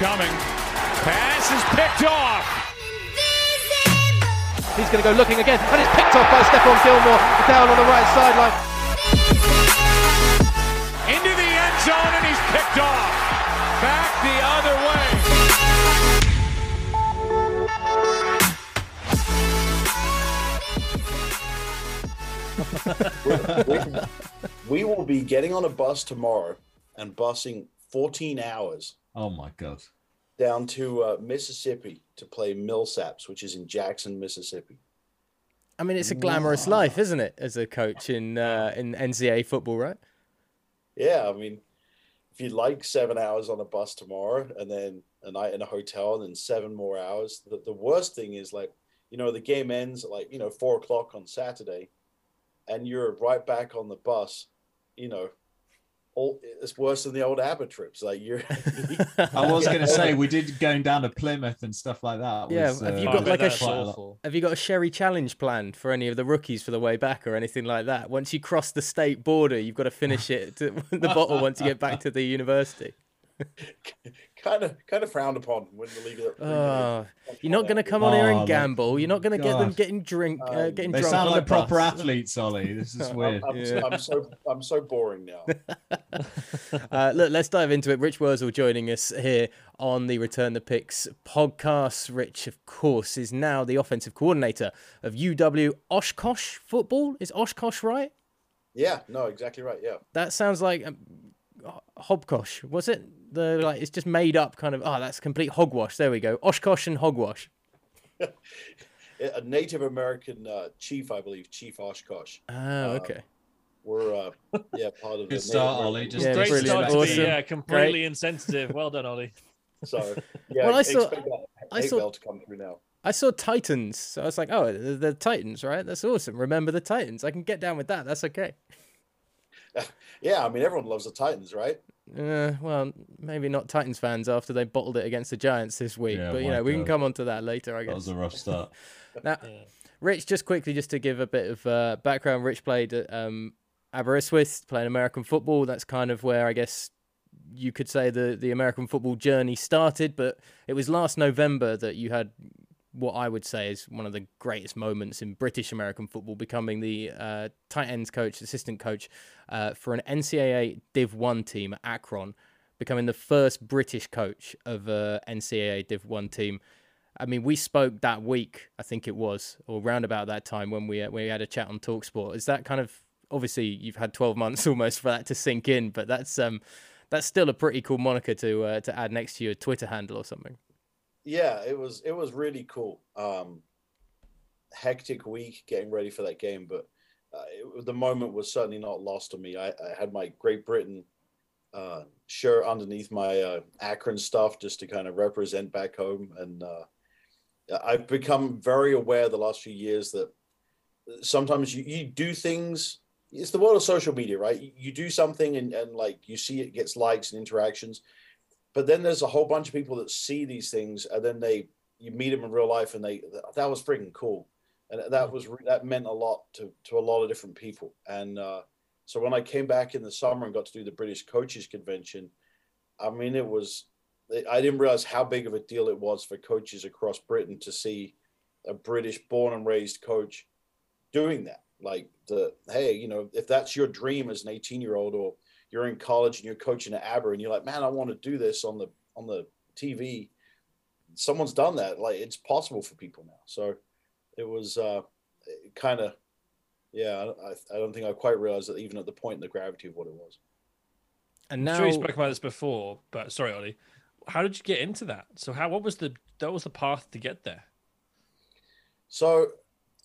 coming. Pass is picked off. He's going to go looking again, and it's picked off by Stephon Gilmore down on the right sideline. Into the end zone, and he's picked off. Back the other way. we, we will be getting on a bus tomorrow and busing 14 hours Oh my god. down to uh, Mississippi to play Millsaps, which is in Jackson, Mississippi. I mean, it's a glamorous life, isn't it, as a coach in uh, in NCAA football, right? Yeah, I mean, if you like seven hours on a bus tomorrow and then a night in a hotel and then seven more hours, the, the worst thing is like, you know, the game ends at like, you know, four o'clock on Saturday and you're right back on the bus, you know, all, it's worse than the old Aber trips. Like you're, I was going to say we did going down to Plymouth and stuff like that. Yeah, was, have you uh, got like a, that's a awful. have you got a sherry challenge planned for any of the rookies for the way back or anything like that? Once you cross the state border, you've got to finish it to the bottle once you get back to the university. Kind of kind of frowned upon when the league. Oh, you're not going to come on here Oh, and gamble. You're not going to get them getting drink, uh, Um, getting They drunk sound on like the proper bus. athletes, Ollie. This is I'm, weird. I'm, Yeah. I'm so I'm so boring now. Uh, look, let's dive into it. Rich Wurzel joining us here on the Return the Picks podcast. Rich, of course, is now the offensive coordinator of UW Oshkosh football. Is Oshkosh right? Yeah, no, exactly right. Yeah. That sounds like um, Hobkosh. Was it the like? It's just made up kind of. Oh, that's complete hogwash. There we go. Oshkosh and hogwash. a Native American uh, chief, I believe, Chief Oshkosh. Oh, okay. We're uh, yeah part of the Good Native start, Ollie. Just Yeah, Great brilliant. start to Awesome. be yeah, completely Great. insensitive. Well done, Ollie. So yeah, Well, I saw- that I hate saw- to come through now. I saw Titans, so I was like, oh, the, the Titans, right? That's awesome. Remember the Titans. I can get down with that. That's okay. Yeah, I mean everyone loves the Titans, right? Uh, well, maybe not Titans fans after they bottled it against the Giants this week, Yeah, but you my know we can come on to that later, I guess that was a rough start. Now, Rich, just quickly, just to give a bit of uh, background, Rich played at um, Aberystwyth, playing American football. That's kind of where I guess you could say the the American football journey started. But it was last November that you had what I would say is one of the greatest moments in British American football, becoming the uh, tight ends coach, assistant coach uh, for an NCAA Div One team at Akron, becoming the first British coach of a NCAA Div One team. I mean, we spoke that week, I think it was, or round about that time when we uh, we had a chat on Talksport. Is that kind of obviously you've had twelve months almost for that to sink in, but that's um that's still a pretty cool moniker to uh, to add next to your Twitter handle or something. Yeah, it was it was really cool. Um, hectic week getting ready for that game, but uh, it, the moment was certainly not lost on me. I, I had my Great Britain uh, shirt underneath my uh, Akron stuff just to kind of represent back home, and uh, I've become very aware the last few years that sometimes you, you do things. It's the world of social media, right? You, you do something and, and like you see it gets likes and interactions, but then there's a whole bunch of people that see these things and then they you meet them in real life and they that was freaking cool. And that was that meant a lot to to a lot of different people. And uh, so when I came back in the summer and got to do the British Coaches Convention, I mean it was I didn't realize how big of a deal it was for coaches across Britain to see a British born and raised coach doing that. Like the hey, you know, if that's your dream as an 18 year old or you're in college and you're coaching at Aber and you're like, man, I want to do this on the on the TV. Someone's done that. Like it's possible for people now. So it was uh, kind of, yeah. I, I don't think I quite realized that even at the point in the gravity of what it was. And I'm now sure you spoke about this before, but sorry, Ollie. How did you get into that? So how what was the that was the path to get there? So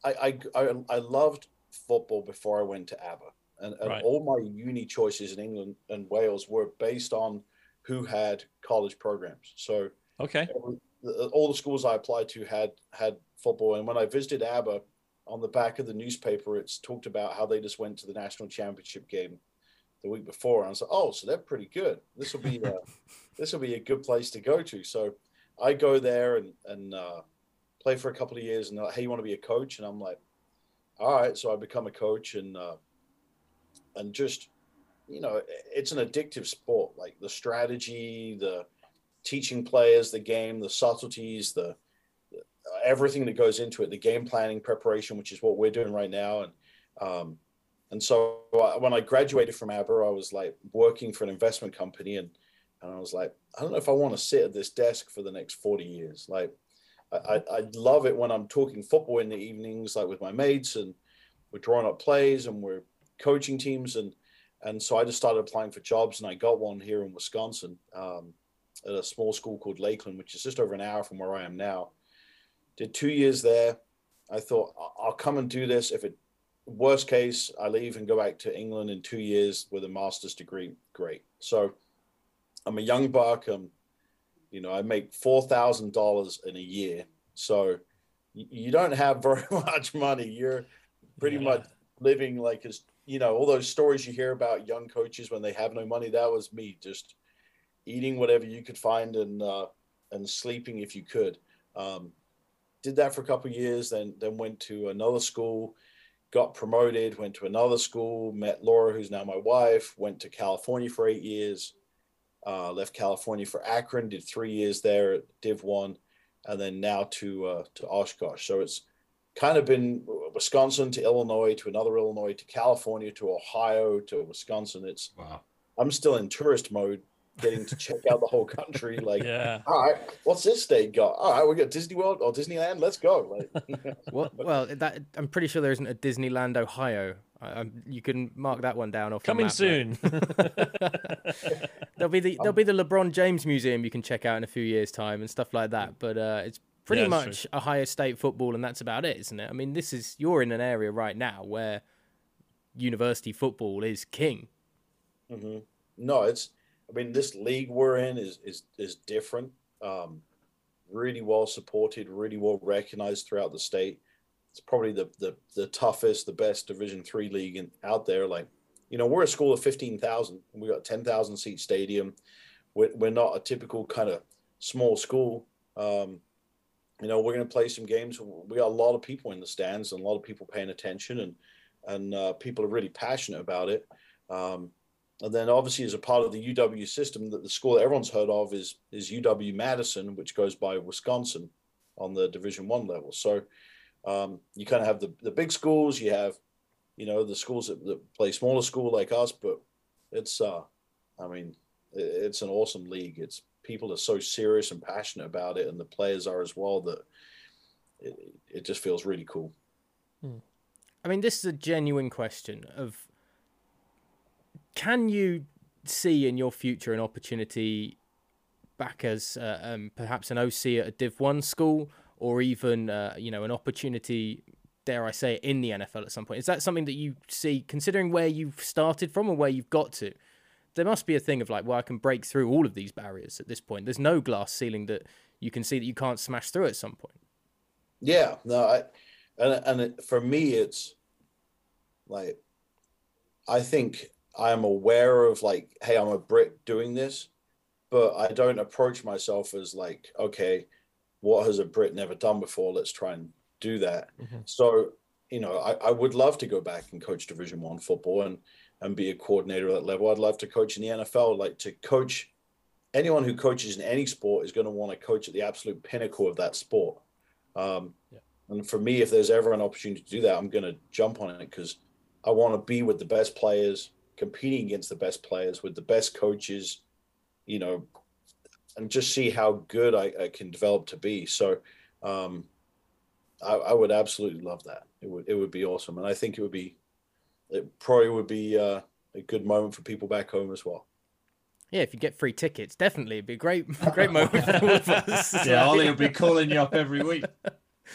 I I, I, I loved football before I went to Aber. And, and Right. all my uni choices in England and Wales were based on who had college programs. So Okay. every- all the schools I applied to had had football. And when I visited Aber, on the back of the newspaper, it's talked about how they just went to the national championship game the week before. And I was like, oh, so they're pretty good. This will be uh, this will be a good place to go to. So I go there and and uh, play for a couple of years, and like, hey, you want to be a coach? And I'm like, all right. So I become a coach, and uh, and just you know, it's an addictive sport. Like the strategy, the teaching players the game, the subtleties, the, the everything that goes into it, the game planning preparation, which is what we're doing right now, and um, and so uh, when I graduated from Aber, I was like working for an investment company, and and I was like, I don't know if I want to sit at this desk for the next forty years. Like, I, I love it when I'm talking football in the evenings, like with my mates, and we're drawing up plays and we're coaching teams, and and so I just started applying for jobs, and I got one here in Wisconsin um, at a small school called Lakeland, which is just over an hour from where I am now. Did two years there. I thought I'll come and do this if it worst case, I leave and go back to England in two years with a master's degree. Great. So I'm a young buck. I'm, you know, I make four thousand dollars in a year. So you don't have very much money. You're pretty yeah. much living like as you know all those stories you hear about young coaches when they have no money. That was me, just eating whatever you could find and uh, and sleeping if you could. Um, did that for a couple years, then then went to another school got promoted, went to another school, met Laura, who's now my wife, went to California for eight years, uh, left California for Akron, did three years there at Div One, and then now to uh, to Oshkosh. So it's kind of been Wisconsin to Illinois to another Illinois to California to Ohio to Wisconsin. It's wow. I'm still in tourist mode getting to check out the whole country. Like, yeah. all right, what's this state got? All right, we got Disney World or Disneyland. Let's go. Like, well, well, that I'm pretty sure there isn't a Disneyland Ohio. I, you can mark that one down. Off Coming soon. there'll be the there'll be the LeBron James Museum you can check out in a few years' time and stuff like that. But uh, it's pretty yeah, much true. Ohio State football, and that's about it, isn't it? I mean, this is you're in an area right now where university football is king. Mm-hmm. No, it's I mean, this league we're in is is is different. Um, really well supported, really well recognized throughout the state. It's probably the the, the toughest, the best Division three league in, out there. Like, you know, we're a school of fifteen thousand. We got ten thousand seat stadium. We're, we're not a typical kind of small school. Um, you know, we're going to play some games. We got a lot of people in the stands and a lot of people paying attention, and and uh, people are really passionate about it. Um, and then obviously as a part of the UW system, that the school that everyone's heard of is is UW Madison, which goes by Wisconsin on the Division One level. So um, you kind of have the the big schools, you have you know the schools that, that play smaller school like us, but it's uh, I mean it's an awesome league. It's people are so serious and passionate about it, and the players are as well. That it, it just feels really cool. Hmm. I mean, this is a genuine question of can you see in your future an opportunity back as uh, um, perhaps an OC at a Div One school, or even uh, you know an opportunity, dare I say, in the NFL at some point? Is that something that you see, considering where you've started from and where you've got to? There must be a thing of like, well, I can break through all of these barriers at this point. There's no glass ceiling that you can see that you can't smash through at some point. Yeah, no, I, and and it, for me, it's like I think I am aware of like, hey, I'm a Brit doing this, but I don't approach myself as like, okay, what has a Brit never done before? Let's try and do that. Mm-hmm. So, you know, I, I would love to go back and coach Division One football and and be a coordinator at that level. I'd love to coach in the NFL, like to coach anyone who coaches in any sport is going to want to coach at the absolute pinnacle of that sport. Um, yeah. And for me, if there's ever an opportunity to do that, I'm going to jump on it because I want to be with the best players competing against the best players with the best coaches, you know, and just see how good I, I can develop to be. So, um, I, I, would absolutely love that. It would it would be awesome, and I think it would be it probably would be uh, a good moment for people back home as well. Yeah, if you get free tickets, definitely it'd be a great great moment for all of us. Yeah, Ollie will be calling you up every week.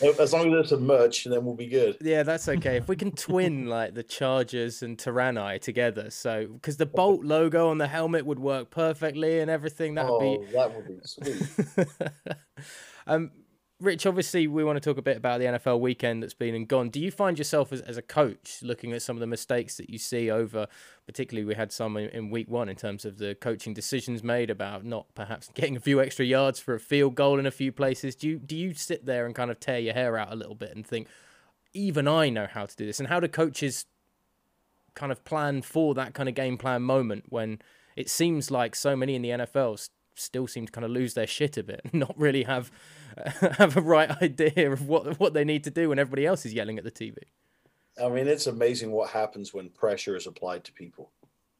As long as there's some merch, then we'll be good. Yeah, that's okay. If we can twin like the Chargers and Tyranni together, so because the Bolt logo on the helmet would work perfectly and everything, that would oh, be that would be sweet. um, Rich, obviously, we want to talk a bit about the NFL weekend that's been and gone. Do you find yourself as, as a coach looking at some of the mistakes that you see over, particularly we had some in, in, week one in terms of the coaching decisions made about not perhaps getting a few extra yards for a field goal in a few places? Do you, do you sit there and kind of tear your hair out a little bit and think, even I know how to do this? And how do coaches kind of plan for that kind of game plan moment when it seems like so many in the NFL still seem to kind of lose their shit a bit, not really have have a right idea of what what they need to do when everybody else is yelling at the TV. I mean, it's amazing what happens when pressure is applied to people.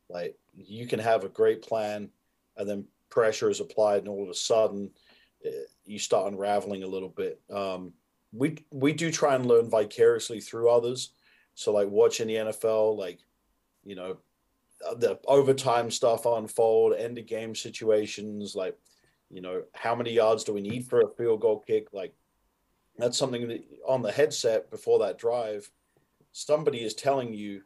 Like you can have a great plan, and then pressure is applied, and all of a sudden, eh, you start unraveling a little bit. Um, we we do try and learn vicariously through others. So like watching the NFL, like you know, the overtime stuff unfold, end of game situations, like you know, how many yards do we need for a field goal kick? Like that's something that on the headset before that drive, somebody is telling you,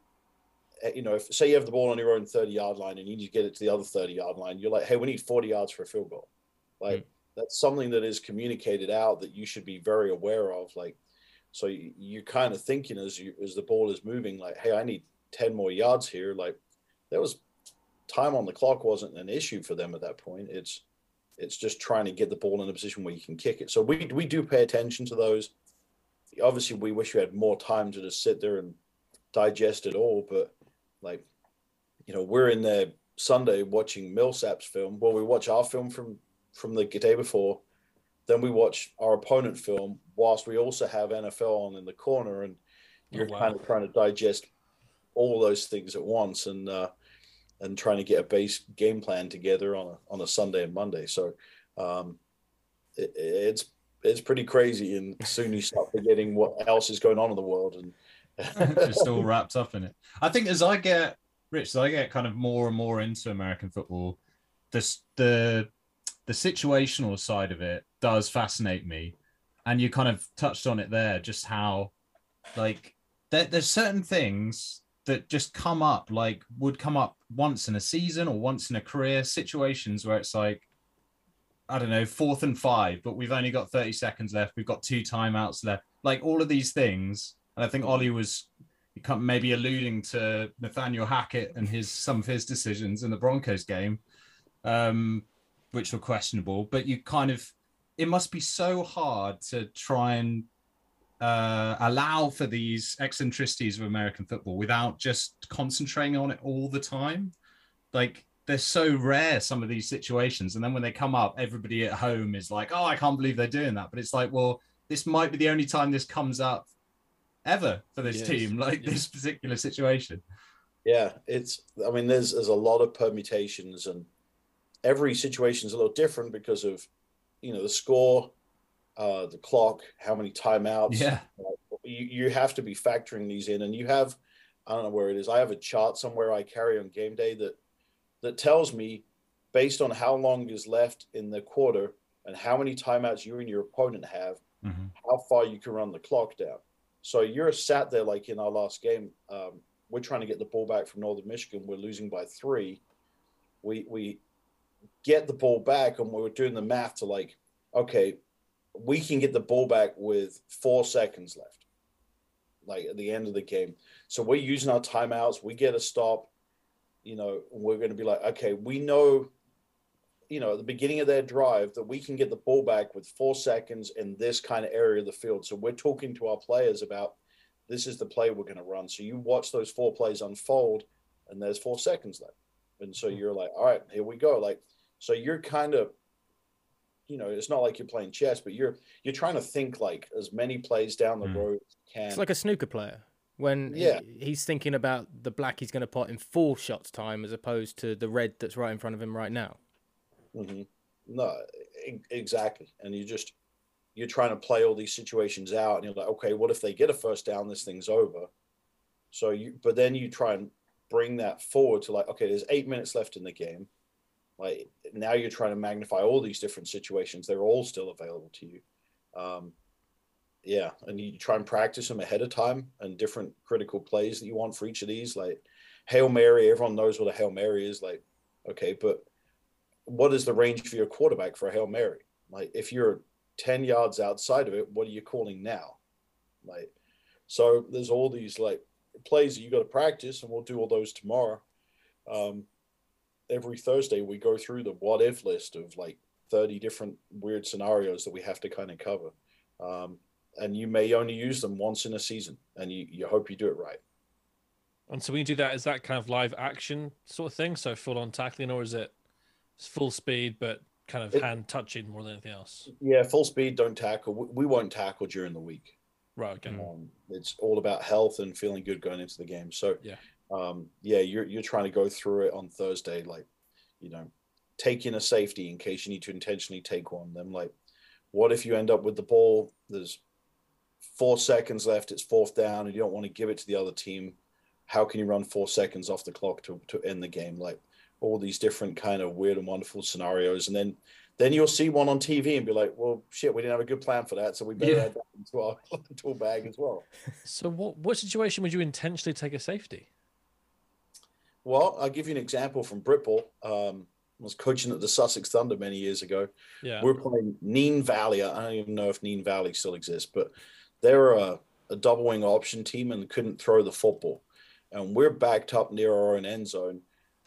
eh, you know, if say you have the ball on your own 30 yard line and you need to get it to the other 30 yard line, you're like, hey, we need 40 yards for a field goal. Like mm. that's something that is communicated out that you should be very aware of. Like, so you, you're kind of thinking as you as the ball is moving, like, hey, I need 10 more yards here. Like there was time on the clock wasn't an issue for them at that point. It's it's just trying to get the ball in a position where you can kick it. So we we do pay attention to those. Obviously, we wish we had more time to just sit there and digest it all. But like, you know, we're in there Sunday watching Millsap's film. Well, we watch our film from from the day before, then we watch our opponent film whilst we also have NFL on in the corner, and oh, you're oh, wow. kind of trying to digest all those things at once. And uh, and trying to get a base game plan together on a on a Sunday and Monday. So um, it, it's it's pretty crazy, and soon you start forgetting what else is going on in the world, and just all wrapped up in it. I think as I get rich, as I get kind of more and more into American football, this the the situational side of it does fascinate me, and you kind of touched on it there, just how like there, there's certain things that just come up like would come up once in a season or once in a career situations where it's like I don't know, fourth and five, but we've only got 30 seconds left. We've got two timeouts left. Like all of these things. And I think Ollie was maybe alluding to Nathaniel Hackett and his some of his decisions in the Broncos game, um, which were questionable. But you kind of, it must be so hard to try and uh, allow for these eccentricities of American football without just concentrating on it all the time. Like they're so rare, some of these situations. And then when they come up, everybody at home is like, oh, I can't believe they're doing that. But it's like, well, this might be the only time this comes up ever for this yes. team, like yes. this particular situation. Yeah, it's, I mean, there's, there's a lot of permutations and every situation is a little different because of, you know, the score, uh, the clock, how many timeouts. Yeah. Uh, you, you have to be factoring these in, and you have, I don't know where it is. I have a chart somewhere I carry on game day that that tells me, based on how long is left in the quarter and how many timeouts you and your opponent have, mm-hmm. how far you can run the clock down. So you're sat there like in our last game. Um, we're trying to get the ball back from Northern Michigan. We're losing by three. We we get the ball back, and we are doing the math to like, okay, we can get the ball back with four seconds left, like at the end of the game. So we're using our timeouts. We get a stop. You know, we're going to be like, okay, we know, you know, at the beginning of their drive that we can get the ball back with four seconds in this kind of area of the field. So we're talking to our players about this is the play we're going to run. So you watch those four plays unfold, and there's four seconds left. And so hmm. you're like, all right, here we go. Like, so you're kind of you know, it's not like you're playing chess, but you're you're trying to think like as many plays down the mm. road as can. It's like a snooker player when yeah. He, he's thinking about the black he's going to pot in four shots time as opposed to the red that's right in front of him right now. Mm-hmm. No, exactly. And you just you're trying to play all these situations out, and you're like, okay, what if they get a first down? This thing's over. So you, but then you try and bring that forward to like, okay, there's eight minutes left in the game like now you're trying to magnify all these different situations. They're all still available to you. Um, yeah and you try and practice them ahead of time and different critical plays that you want for each of these like hail mary. Everyone knows what a hail mary is like okay but what is the range for your quarterback for a hail mary? Like if you're 10 yards outside of it what are you calling now? Like so there's all these like plays that you got to practice and we'll do all those tomorrow. Um, every Thursday we go through the what if list of like 30 different weird scenarios that we have to kind of cover. Um, and you may only use them once in a season and you, you hope you do it right. And so when you do that, is that kind of live action sort of thing? So full on tackling, or is it full speed, but kind of It- hand touching more than anything else. Yeah, full speed, don't tackle. We, we won't tackle during the week. Right. Okay. Um, it's all about health and feeling good going into the game. So Yeah. Um, yeah, you're you're trying to go through it on Thursday, like you know, taking a safety in case you need to intentionally take one. Then like, what if you end up with the ball? There's four seconds left. It's fourth down, and you don't want to give it to the other team. How can you run four seconds off the clock to to end the game? Like all these different kind of weird and wonderful scenarios, and then then you'll see one on TV and be like, well, shit, we didn't have a good plan for that, so we better Yeah. add that into our tool bag as well. So what what situation would you intentionally take a safety? Well, I'll give you an example from Britball. Um, I was coaching at the Sussex Thunder many years ago. Yeah. We're playing Nene Valley. I don't even know if Nene Valley still exists, but they're a, a double wing option team and couldn't throw the football. And we're backed up near our own end zone.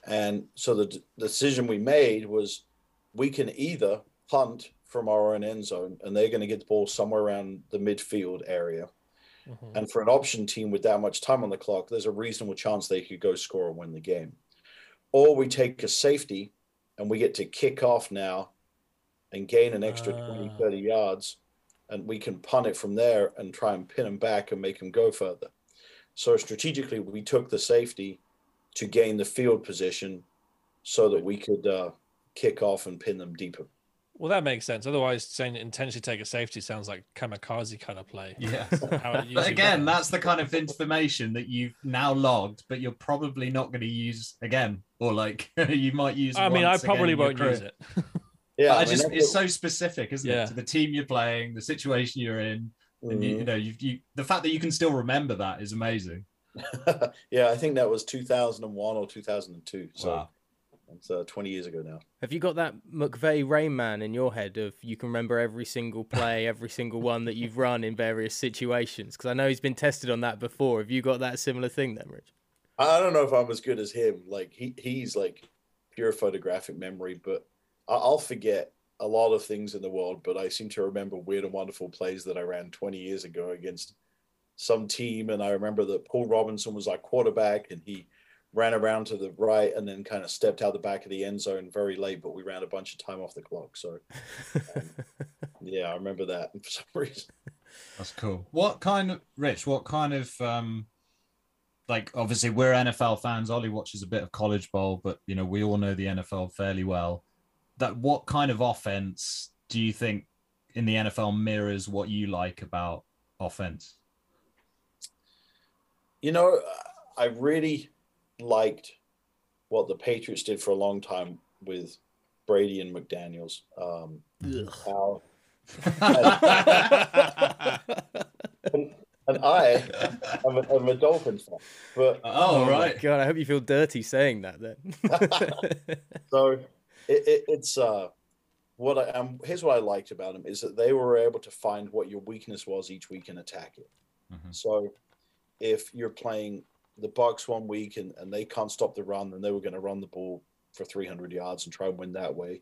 And so the d- decision we made was we can either punt from our own end zone and they're going to get the ball somewhere around the midfield area. Mhm. And for an option team with that much time on the clock, there's a reasonable chance they could go score and win the game. Or we take a safety and we get to kick off now and gain an extra 20, Ah. 30 yards. And we can punt it from there and try and pin them back and make them go further. So strategically, we took the safety to gain the field position so that we could uh, kick off and pin them deeper. Well, that makes sense. Otherwise, saying intentionally take a safety sounds like kamikaze kind of play. Yeah. But again, goes. that's the kind of information that you've now logged, but you're probably not going to use again, or like you might use. I mean, I probably won't career. use it. Yeah, But I just that's it's so specific, isn't Yeah. it? To the team you're playing, the situation you're in, and you, you mm. know, you, you the fact that you can still remember that is amazing. yeah, I think that was 2001 or 2002. So Wow. It's uh, 20 years ago now. Have you got that McVay Rain Man in your head of you can remember every single play, every single one that you've run in various situations? Because I know he's been tested on that before. Have you got that similar thing then, Rich? I don't know if I'm as good as him. Like he, he's like pure photographic memory, but I- I'll forget a lot of things in the world. But I seem to remember weird and wonderful plays that I ran 20 years ago against some team, and I remember that Paul Robinson was our quarterback, and he ran around to the right and then kind of stepped out the back of the end zone very late, but we ran a bunch of time off the clock. So um, yeah, I remember that for some reason. That's cool. What kind of Rich? What kind of um, like obviously we're NFL fans. Ollie watches a bit of college bowl, but you know we all know the NFL fairly well. That what kind of offense do you think in the NFL mirrors what you like about offense? You know, I really liked what the Patriots did for a long time with Brady and McDaniels. Um, how, and, and I am a, I'm a Dolphins fan, but oh my right. God, I hope you feel dirty saying that then. so it, it, it's uh, what I um, here's what I liked about them is that they were able to find what your weakness was each week and attack it. Mhm. So if you're playing the Bucs one week and, and they can't stop the run, and they were going to run the ball for 300 yards and try and win that way.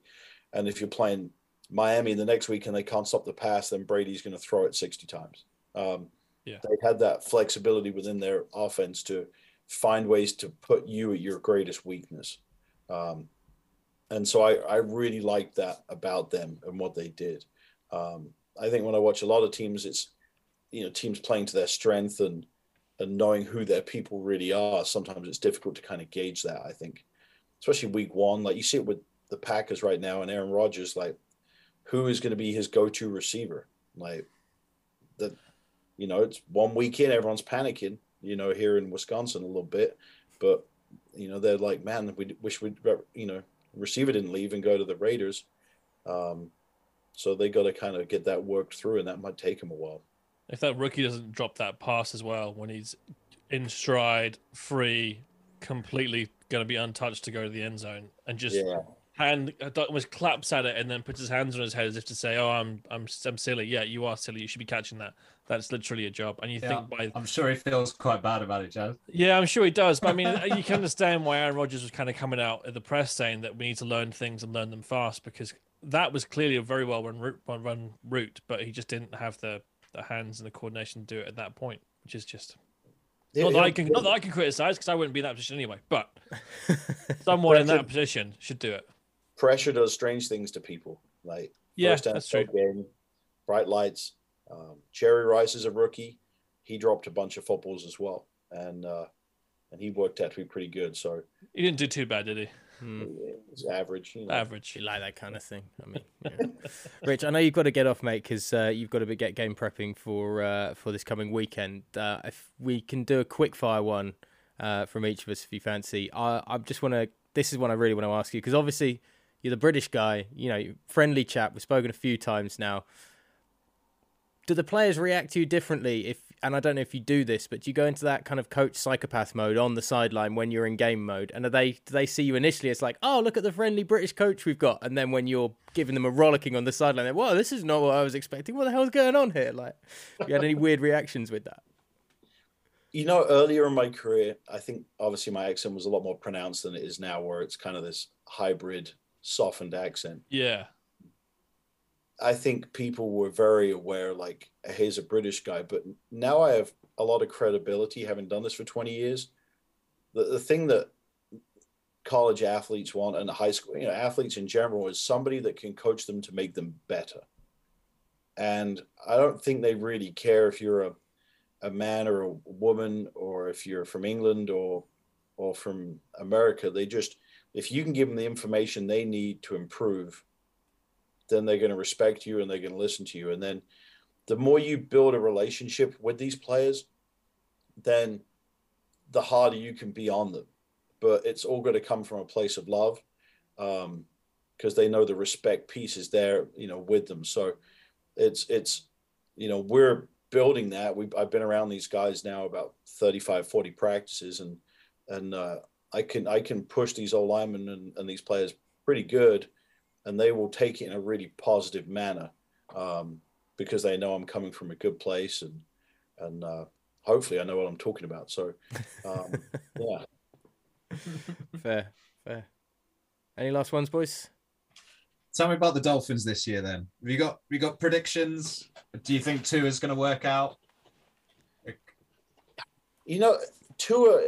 And if you're playing Miami the next week and they can't stop the pass, then Brady's going to throw it 60 times. Um, Yeah. They had that flexibility within their offense to find ways to put you at your greatest weakness. Um, and so I, I really liked that about them and what they did. Um, I think when I watch a lot of teams, it's you know teams playing to their strength and and knowing who their people really are. Sometimes it's difficult to kind of gauge that. I think, especially week one, like you see it with the Packers right now and Aaron Rodgers, like who is going to be his go-to receiver? Like that, you know, it's one week in, everyone's panicking. You know, here in Wisconsin a little bit, but you know they're like, man, we wish we'd you know receiver didn't leave and go to the Raiders. Um, so they got to kind of get that worked through, and that might take them a while. If that rookie doesn't drop that pass as well when he's in stride, free, completely going to be untouched to go to the end zone and just Yeah, hand uh, almost claps at it and then puts his hands on his head as if to say, "Oh, I'm I'm I'm silly." Yeah, you are silly. You should be catching that. That's literally a job. And you Yeah, think by I'm sure he feels quite bad about it, Jazz. yeah, I'm sure he does. But I mean, you can understand why Aaron Rodgers was kind of coming out at the press saying that we need to learn things and learn them fast because that was clearly a very well run route, well run route, but he just didn't have the the hands and the coordination to do it at that point, which is just not that I can not that I can criticize because I wouldn't be in that position anyway. But someone in that position should do it. pressure does strange things to people. Like Yeah, that's NFL game, bright lights. Um, Jerry Rice is a rookie. He dropped a bunch of footballs as well, and uh, and he worked out to be pretty good. So He didn't do too bad, did he? Hmm. it was average. You know. Average. You like that kind of thing. I mean, yeah. Rich, I know you've got to get off, mate, because uh, you've got to be, get game prepping for uh, for this coming weekend. Uh, if we can do a quick fire one uh, from each of us, if you fancy, I, I just want to. This is one I really want to ask you because obviously you're the British guy. You know, friendly chap. We've spoken a few times now. Do the players react to you differently if? And I don't know if you do this, but do you go into that kind of coach psychopath mode on the sideline when you're in game mode? And are they do they see you initially? It's like, oh, look at the friendly British coach we've got, and then when you're giving them a rollicking on the sideline, they're, whoa, this is not what I was expecting. What the hell's going on here? Like, you had any weird reactions with that? You know, earlier in my career, I think obviously my accent was a lot more pronounced than it is now, where it's kind of this hybrid, softened accent. Yeah. I think people were very aware, like, here's a British guy. But now I have a lot of credibility having done this for 20 years. The, the thing that college athletes want and high school, you know, athletes in general is somebody that can coach them to make them better. And I don't think they really care if you're a, a man or a woman or if you're from England or or from America. They just if you can give them the information they need to improve, then they're going to respect you and they're going to listen to you. And then the more you build a relationship with these players, then the harder you can be on them. But it's all going to come from a place of love because they know the respect piece is there, you know, with them. So it's, it's, you know, we're building that. We I've been around these guys now about 35, 40 practices and, and, uh, I can, I can push these old linemen and, and these players pretty good and they will take it in a really positive manner um, because they know I'm coming from a good place and and uh, hopefully I know what I'm talking about. So um, yeah, Fair, fair. Any last ones, boys? Tell me about the Dolphins this year. Then have you got have you got predictions? Do you think Tua is going to work out? you know Tua.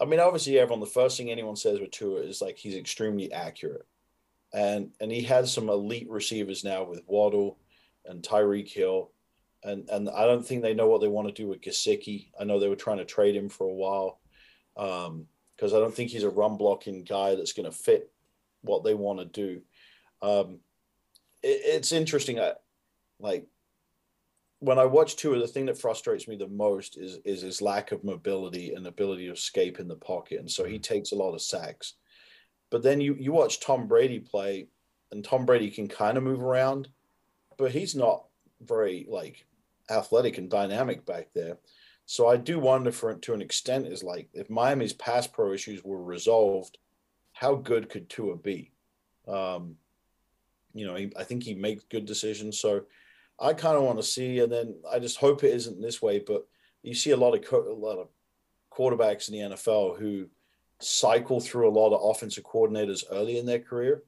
I mean, obviously, everyone. The first thing anyone says with Tua is like he's extremely accurate, and and he has some elite receivers now with Waddle and Tyreek Hill, and and I don't think they know what they want to do with Gesicki. I know they were trying to trade him for a while, because I don't think he's a run blocking guy that's going to fit what they want to do. Um, it, it's interesting. I, like when I watch Tua, the thing that frustrates me the most is is his lack of mobility and ability to escape in the pocket, and so he takes a lot of sacks. But then you you watch Tom Brady play, and Tom Brady can kind of move around, but he's not very like athletic and dynamic back there. So I do wonder for to an extent is like if Miami's pass pro issues were resolved, how good could Tua be? Um, you know, he, I think he makes good decisions. So I kind of want to see, and then I just hope it isn't this way. But you see a lot of co- a lot of quarterbacks in the NFL who cycle through a lot of offensive coordinators early in their career,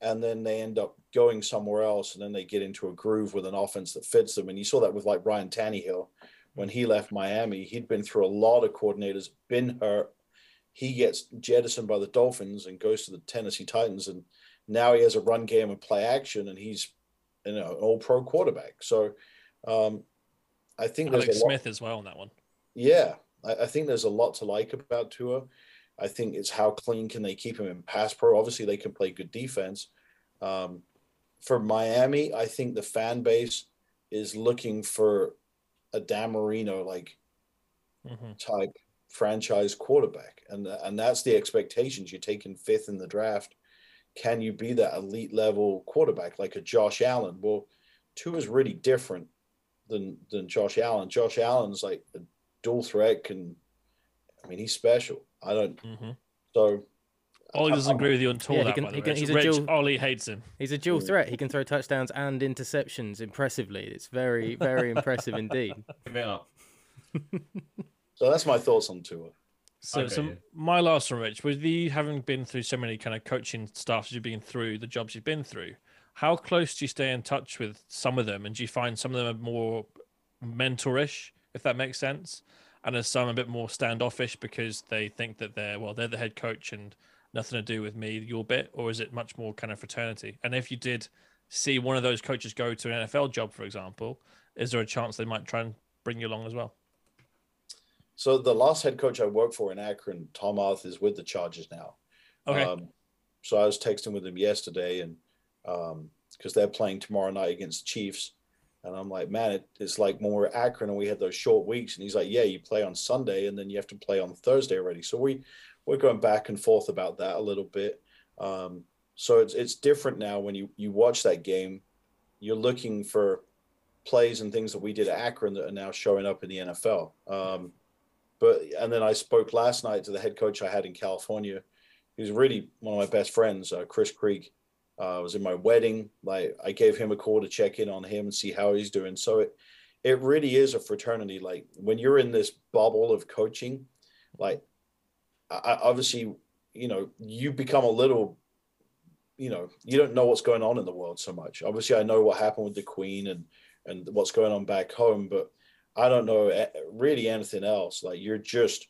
and then they end up going somewhere else, and then they get into a groove with an offense that fits them. And you saw that with like Ryan Tannehill when he left Miami. He'd been through a lot of coordinators, been hurt. He gets jettisoned by the Dolphins and goes to the Tennessee Titans, and now he has a run game and play action, and he's you know an all pro quarterback. So um, I think there's Alex a lot, Smith as well on that one. yeah, I, I think there's a lot to like about Tua. I think it's how clean can they keep him in pass pro. Obviously, they can play good defense. Um, for Miami, I think the fan base is looking for a Dan Marino like Mhm. type franchise quarterback, and and that's the expectations. You're taking fifth in the draft. Can you be that elite level quarterback like a Josh Allen? Well, Tua is really different than than Josh Allen. Josh Allen's like a dual threat. Can I mean he's special. I don't. Mhm. So Ollie doesn't agree with you at all. Yeah, he that, can- the he way. can- he's a dual- Ollie hates him. He's a dual threat. He can throw touchdowns and interceptions impressively. It's very, very impressive indeed. Give it up. so that's my thoughts on Tua. So, Okay, so yeah. my last one, Rich, with you having been through so many kind of coaching staffs you've been through, the jobs you've been through, how close do you stay in touch with some of them? And do you find some of them are more mentorish, if that makes sense? And are some a bit more standoffish because they think that they're, well, they're the head coach and nothing to do with me, your bit, or is it much more kind of fraternity? And if you did see one of those coaches go to an NFL job, for example, is there a chance they might try and bring you along as well? So the last head coach I worked for in Akron, Tom Arth, is with the Chargers now. Okay. Um, so I was texting with him yesterday, and because they're playing tomorrow night against the Chiefs, and I'm like, man, it, it's like when we're at Akron and we had those short weeks, and he's like, yeah, you play on Sunday, and then you have to play on Thursday already. So we we're going back and forth about that a little bit. Um, so it's it's different now when you you watch that game, you're looking for plays and things that we did at Akron that are now showing up in the NFL. Um, but and then I spoke last night to the head coach I had in California. He's really one of my best friends, uh, Chris Krieg. Uh, was in my wedding. Like I gave him a call to check in on him and see how he's doing. So it it really is a fraternity. Like when you're in this bubble of coaching, like I, obviously you know you become a little you know you don't know what's going on in the world so much obviously i know what happened with the queen and and what's going on back home but i don't know eh, really anything else like you're just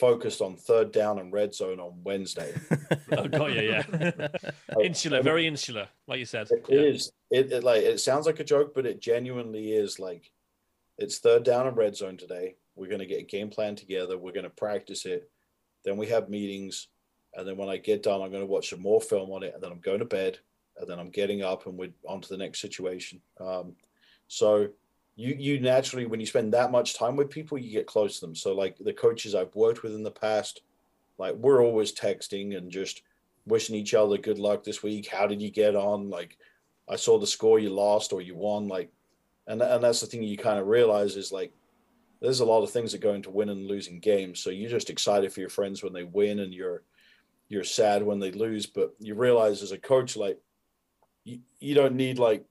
focused on third down and red zone on wednesday oh, got you, yeah. insular, very insular, like you said. It Yeah. is. It, it like it sounds like a joke, but it genuinely is. Like it's third down and red zone today. We're gonna get a game plan together. We're gonna practice it. Then we have meetings, and then when I get done, I'm gonna watch some more film on it, and then I'm going to bed, and then I'm getting up and we're on to the next situation. Um, so you you naturally when you spend that much time with people, you get close to them. So like the coaches I've worked with in the past, like we're always texting and just wishing each other good luck this week. How did you get on? Like, I saw the score you lost or you won. Like, and and that's the thing you kind of realize is like, there's a lot of things that go into winning and losing games. So you're just excited for your friends when they win, and you're you're sad when they lose. But you realize as a coach, like, you, you don't need like.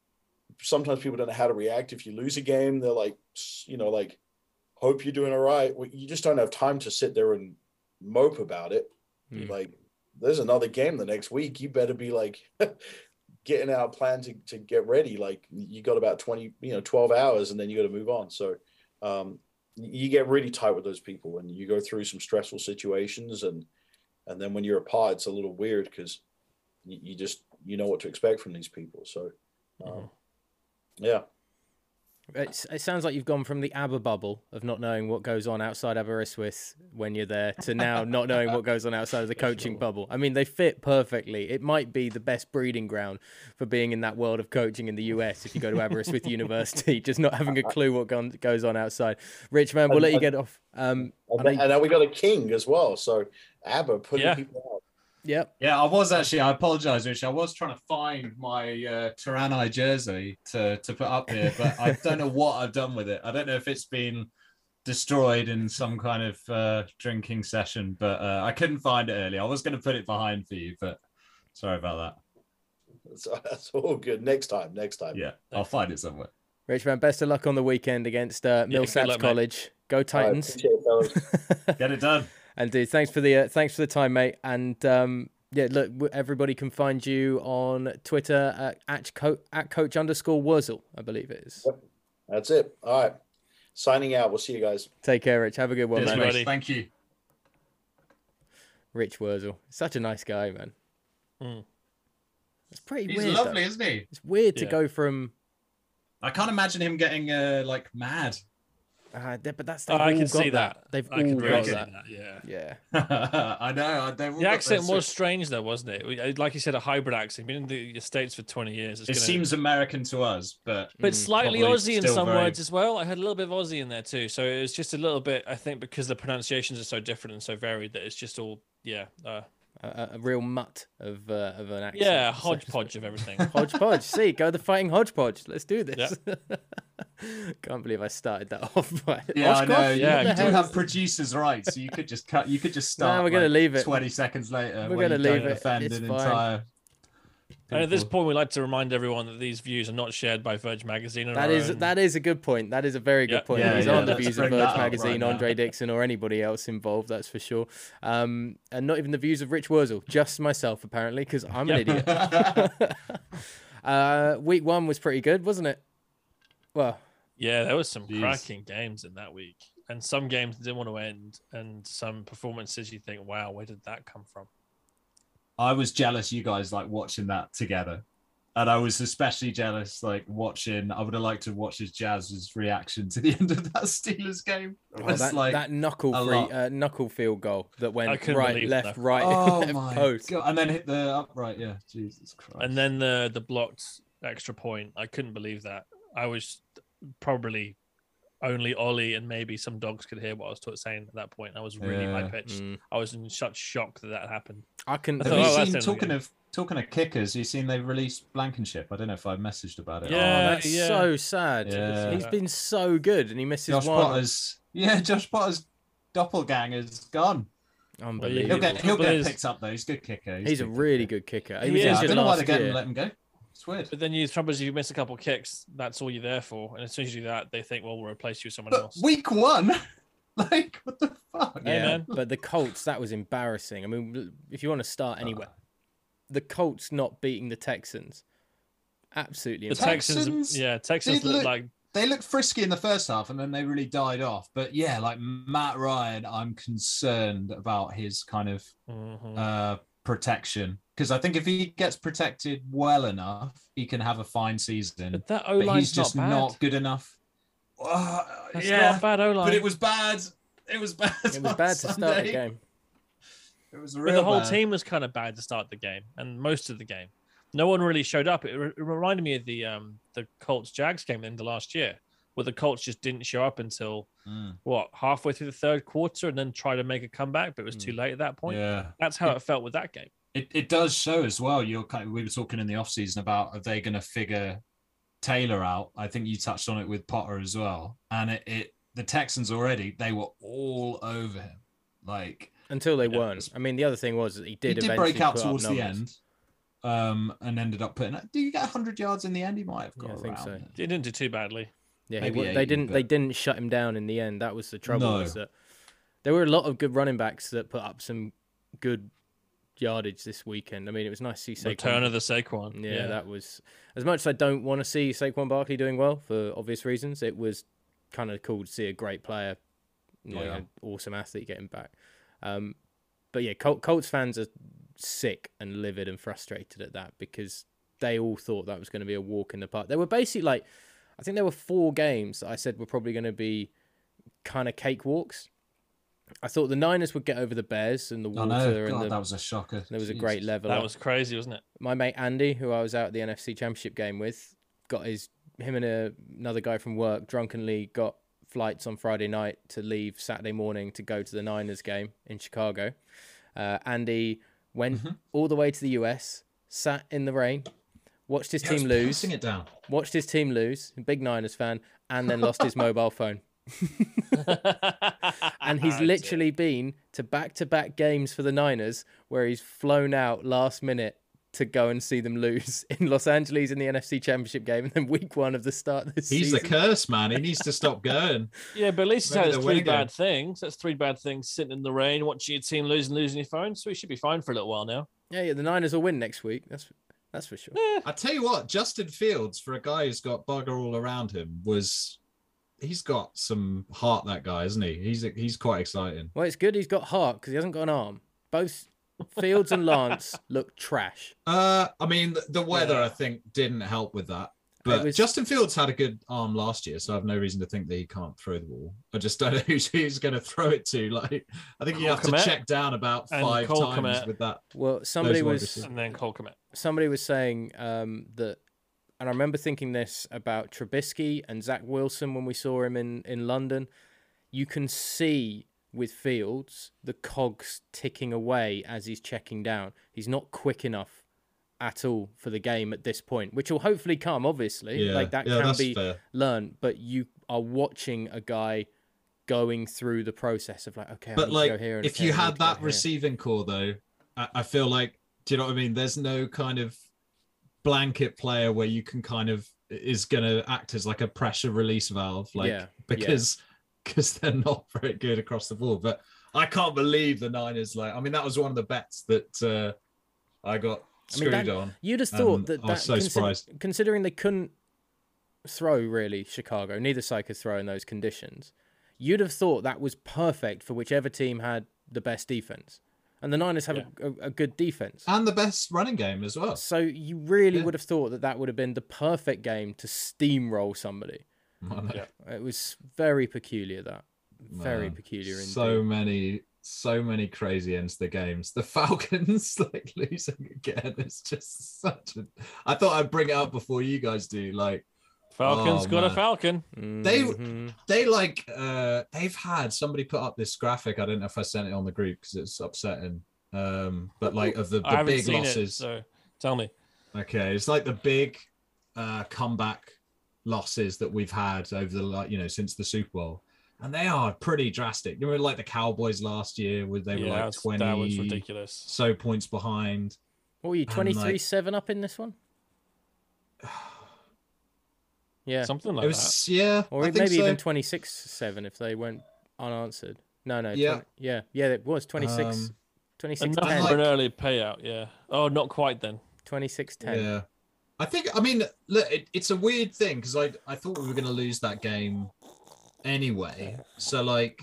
Sometimes people don't know how to react if you lose a game. They're like, you know, like, hope you're doing all right. Well, You just don't have time to sit there and mope about it. Hmm. Like, there's another game the next week. You better be like getting out a plan to, to get ready. Like you got about 20, you know, 12 hours and then you got to move on. So um, you get really tight with those people and you go through some stressful situations. And, and then when you're apart, it's a little weird because you, you just, you know what to expect from these people. So, um, yeah. It's, it sounds like you've gone from the Aber bubble of not knowing what goes on outside Aberystwyth when you're there to now not knowing what goes on outside of the coaching bubble. I mean, they fit perfectly. It might be the best breeding ground for being in that world of coaching in the US if you go to Aberystwyth University, just not having a clue what goes on outside. Rich, man, we'll let you get off. Um, And, I know and now we got a king as well. So Aber putting Yeah. people out. Yep. Yeah, I was actually. I apologize, Rich. I was trying to find my uh, Tirani jersey to to put up here, but I don't know what I've done with it. I don't know if it's been destroyed in some kind of uh, drinking session, but uh, I couldn't find it earlier. I was going to put it behind for you, but sorry about that. So that's all good. Next time, next time. Yeah, I'll find it somewhere. Rich, man, best of luck on the weekend against uh, Yeah, good Millsaps luck, mate. College. Go Titans. appreciate it. Get it done. And dude, thanks for the uh, thanks for the time, mate. And um, yeah, look, everybody can find you on Twitter at at, co- at coach underscore Wurzel, I believe it is. Yep. That's it. All right. Signing out. We'll see you guys. Take care, Rich. Have a good one, Cheers, man. Buddy. Thank you. Rich Wurzel, such a nice guy, man. Mm. It's pretty He's weird. lovely, though. isn't he? It's weird to go from, I can't imagine him getting uh, like mad. Uh, but that's Oh, I can see that. that. They've I all can got that. that. Yeah. Yeah. I know. They've all The accent was sort- strange, though, wasn't it? Uh, Like you said, a hybrid accent. Been in the states for twenty years. It's It gonna- seems American to us, but but Mm, slightly Aussie in some very- words as well. I had a little bit of Aussie in there too, so it was just a little bit. I think because the pronunciations are so different and so varied that it's just all yeah, uh, A, a- a real mutt of uh, of an accent. yeah, so hodgepodge of everything. hodgepodge. See, go the fighting hodgepodge. Let's do this. Can't believe I started that off. By yeah, I know. Oshkosh? You, Yeah, you do hell have producers' rights, so you could just cut. You could just Nah, start. we're gonna leave it. Twenty seconds later, We're gonna you leave don't it. Offend It's an fine. entire. And at this point, we like to remind everyone that these views are not shared by Verge Magazine. and That our is own- that is a good point. That is a very good Yeah. point. Yeah, These yeah, aren't the views of bring Verge Magazine, right. Andre Dixon, or anybody else involved. That's for sure. Um, and not even the views of Rich Wurzel. Just myself, apparently, because I'm an idiot. uh, week one was pretty good, wasn't it? Well, Yeah, there was some Jeez. cracking games in that week, and some games didn't want to end, and some performances you think, "Wow, where did that come from?" I was jealous you guys like watching that together. And I was especially jealous, like watching. I would have liked to watch his Jazz's reaction to the end of that Steelers game. It Oh, was that, like, that knuckle free, uh, knuckle field goal that went right, left, that. right, oh left my post. god! And then hit the upright. Yeah, Jesus Christ. And then the the blocked extra point. I couldn't believe that. I was probably only Ollie and maybe some dogs could hear what I was t- saying at that point. I was really high Yeah. pitched. Mm. I was in such shock that that happened. I can. I Have thought, you oh, seen end of the talking of talking of kickers? You seen they released Blankenship? I don't know if I messaged about it. Oh, Yeah, that's yeah. so sad. Yeah. He's been so good, and he misses Josh one. Potter's yeah, Josh Potter's doppelganger's gone. He'll Unbelievable. Get he'll get picked up though. He's a good kicker. He's a good really kicker. good kicker. He He was. Yeah, I don't know why they're getting year. let him go. It's weird. But then you trouble is if you miss a couple of kicks, that's all you're there for. And as soon as you do that, they think, well, we'll replace you with someone But else. week one, like what the fuck? Yeah, Yeah, man. but the Colts, that was embarrassing. I mean, if you want to start anywhere, the Colts not beating the Texans, absolutely the. Texans, Texans yeah, Texans look look- like They looked frisky in the first half, and then they really died off. But yeah, like Matt Ryan, I'm concerned about his kind of Mhm. uh, protection because I think if he gets protected well enough, he can have a fine season. but that O line's he's just not, bad. not good enough. Uh, That's yeah, not a bad O line. but it was bad. It was bad. It was on bad to start the game. It was But the whole bad. team was kind of bad to start the game and most of the game. No one really showed up. It, re- it reminded me of the um the Colts Jags game in the last year, where the Colts just didn't show up until Mm, what halfway through the third quarter and then try to make a comeback, but it was too Mm. late at that point. yeah. That's how it felt with that game. it, it does show as well. You're kind of, we were talking in the off season about are they going to figure Taylor out? I think you touched on it with Potter as well. And it, it the Texans already they were all over him. Like Until they Yeah. weren't. I mean, the other thing was that he did, he did eventually break out put towards the end, um, and ended up putting. Did you get 100 yards in the end? He might have Yeah, got I think around. so. it. It didn't do too badly. Yeah, he, Maybe wa- they didn't. They didn't shut him down in the end. That was the trouble. No. Was that there were a lot of good running backs that put up some good yardage this weekend. I mean, it was nice to see Saquon. Return of the Saquon. Yeah, that was as much as I don't want to see Saquon Barkley doing well for obvious reasons. It was kind of cool to see a great player, like Yeah. an awesome athlete getting back. Um, but yeah, Col- Colts fans are sick and livid and frustrated at that because they all thought that was going to be a walk in the park. They were basically like, I think there were four games that I said were probably going to be kind of cakewalks. I thought the Niners would get over the Bears and the I water know. and God, the, that was a shocker. there was a great level. that up was crazy, wasn't it? my mate Andy, who I was out at the NFC Championship game with, got his him and a, another guy from work drunkenly got flights on Friday night to leave Saturday morning to go to the Niners game in Chicago. Uh, Andy went Mhm. all the way to the US, sat in the rain, watched his Yeah, team lose, passing it down. watched his team lose, big Niners fan, and then lost his mobile phone. And he's literally been to back to back games for the Niners where he's flown out last minute to go and see them lose in Los Angeles in the NFC Championship game and then week one of the start of this He's the curse, man. He needs to stop going. Yeah, but at least he's had three winning bad things. That's three bad things sitting in the rain, watching your team lose and losing your phone. So he should be fine for a little while now. Yeah, yeah, the Niners will win next week. That's that's for sure. I tell you what, Justin Fields, for a guy who's got bugger all around him, was he's got some heart. That guy, isn't he? He's he's quite exciting. Well, it's good he's got heart because he hasn't got an arm. Both Fields and Lance look trash. Uh, I mean, the, the weather Yeah. I think didn't help with that. But was- Justin Fields had a good arm last year, so I have no reason to think that he can't throw the ball. I just don't know who's, who's going to throw it to. Like, I think you Cole have to check down about and five Cole times Kmet. with that. Well, somebody was. And then Cole Kmet. somebody was saying um, that, and I remember thinking this about Trubisky and Zach Wilson when we saw him in, in London. You can see with Fields the cogs ticking away as he's checking down. He's not quick enough at all for the game at this point, which will hopefully come, obviously. Yeah, like that yeah, can be fair. learned, but you are watching a guy going through the process of like, okay, But like, to go here and if okay, you had that receiving core, though, I, I feel like, do you know what I mean? There's no kind of blanket player where you can kind of is going to act as like a pressure release valve, like Yeah, yeah. because because they're not very good across the board. But I can't believe the Niners. Like, I mean, that was one of the bets that uh, I got I mean, screwed that- on. You'd have thought Um, that I was so consi- surprised. considering they couldn't throw really Chicago, neither side could throw in those conditions. You'd have thought that was perfect for whichever team had the best defense. And the Niners have a, a, a good defense. and the best running game as well. So you really Yeah. would have thought that that would have been the perfect game to steamroll somebody. Yeah. It was very peculiar. That very Man, peculiar. Indeed. So many, so many crazy ends to the games. The Falcons like losing again. It's just such a. I thought I'd bring it up before you guys do. Like Falcons Oh, got a. Falcon. They- Mhm. they like uh they've had somebody put up this graphic. I don't know if I sent it on the group because it's upsetting. Um, but like of the, I the haven't big seen losses. it, so tell me. Okay, it's like the big uh comeback losses that we've had over the like you know since the Super Bowl, and they are pretty drastic. You were like the Cowboys last year, where they were like twenty that was ridiculous. so points behind. What were you? twenty three like, seven up in this one? Yeah, Something like it was yeah, or I maybe so. even twenty six seven if they went unanswered. No, no. Yeah. 20 yeah, yeah. It was 26, Um, 26 10. for an early payout, yeah. Oh, not quite then. 26 10. Yeah. I think I mean look, it, it's a weird thing because I I thought we were gonna lose that game anyway. So like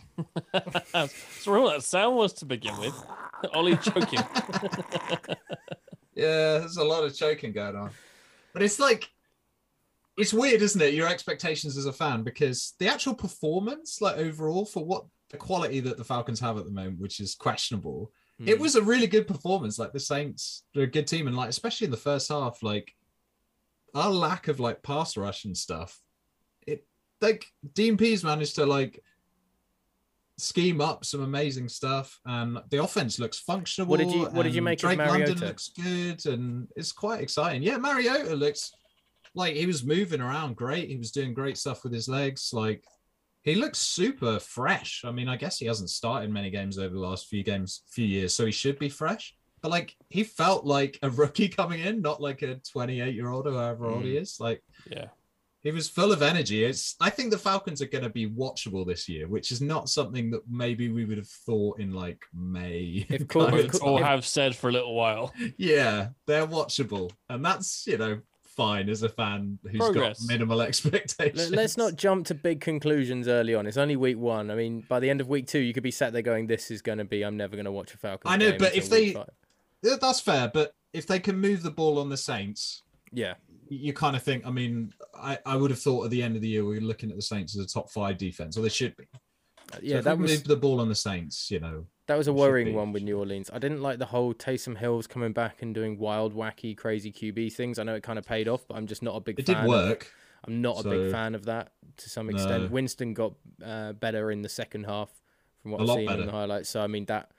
What's wrong with that sound was to begin with? Ollie choking. yeah, there's a lot of choking going on. But it's like it's weird, isn't it? Your expectations as a fan because the actual performance, like overall, for what the quality that the Falcons have at the moment, which is questionable, it Mm. was a really good performance. Like the Saints, they're a good team, and like especially in the first half, like our lack of like pass rush and stuff, it like Dean Pees managed to like scheme up some amazing stuff, and the offense looks functional. What did you- what did you make of Drake London Mariota? looks good, and it's quite exciting. Yeah, Mariota looks like he was moving around great. He was doing great stuff with his legs. Like he looks super fresh. I mean, I guess he hasn't started many games over the last few games, few years, so he should be fresh. But like he felt like a rookie coming in, not like a 28 year old or however old he mm. is. Like Yeah. he was full of energy. It's I think the Falcons are going to be watchable this year, which is not something that maybe we would have thought in like May. If Cor- kind if of Cor- Or have said for a little while. yeah, they're watchable, and that's you know fine as a fan who's Progress. got minimal expectations. Let- Let's not jump to big conclusions early on. It's only week one. I mean, by the end of week two, you could be sat there going, "This is going to be. I'm never going to watch a Falcons." I know, game but if they- five." Yeah, That's fair, but if they can move the ball on the Saints, yeah, you kind of think. I mean, I, I would have thought at the end of the year we were looking at the Saints as a top five defense, or they should be. Uh, so yeah, if that we was move the ball on the Saints. You know, that was a worrying one with New Orleans. I didn't like the whole Taysom Hills coming back and doing wild, wacky, crazy QB things. I know it kind of paid off, but I'm just not a big. Fan. It fan did work. I'm not a big fan of that to some extent. No. Winston got uh, better in the second half from what I've seen in the highlights. So I mean that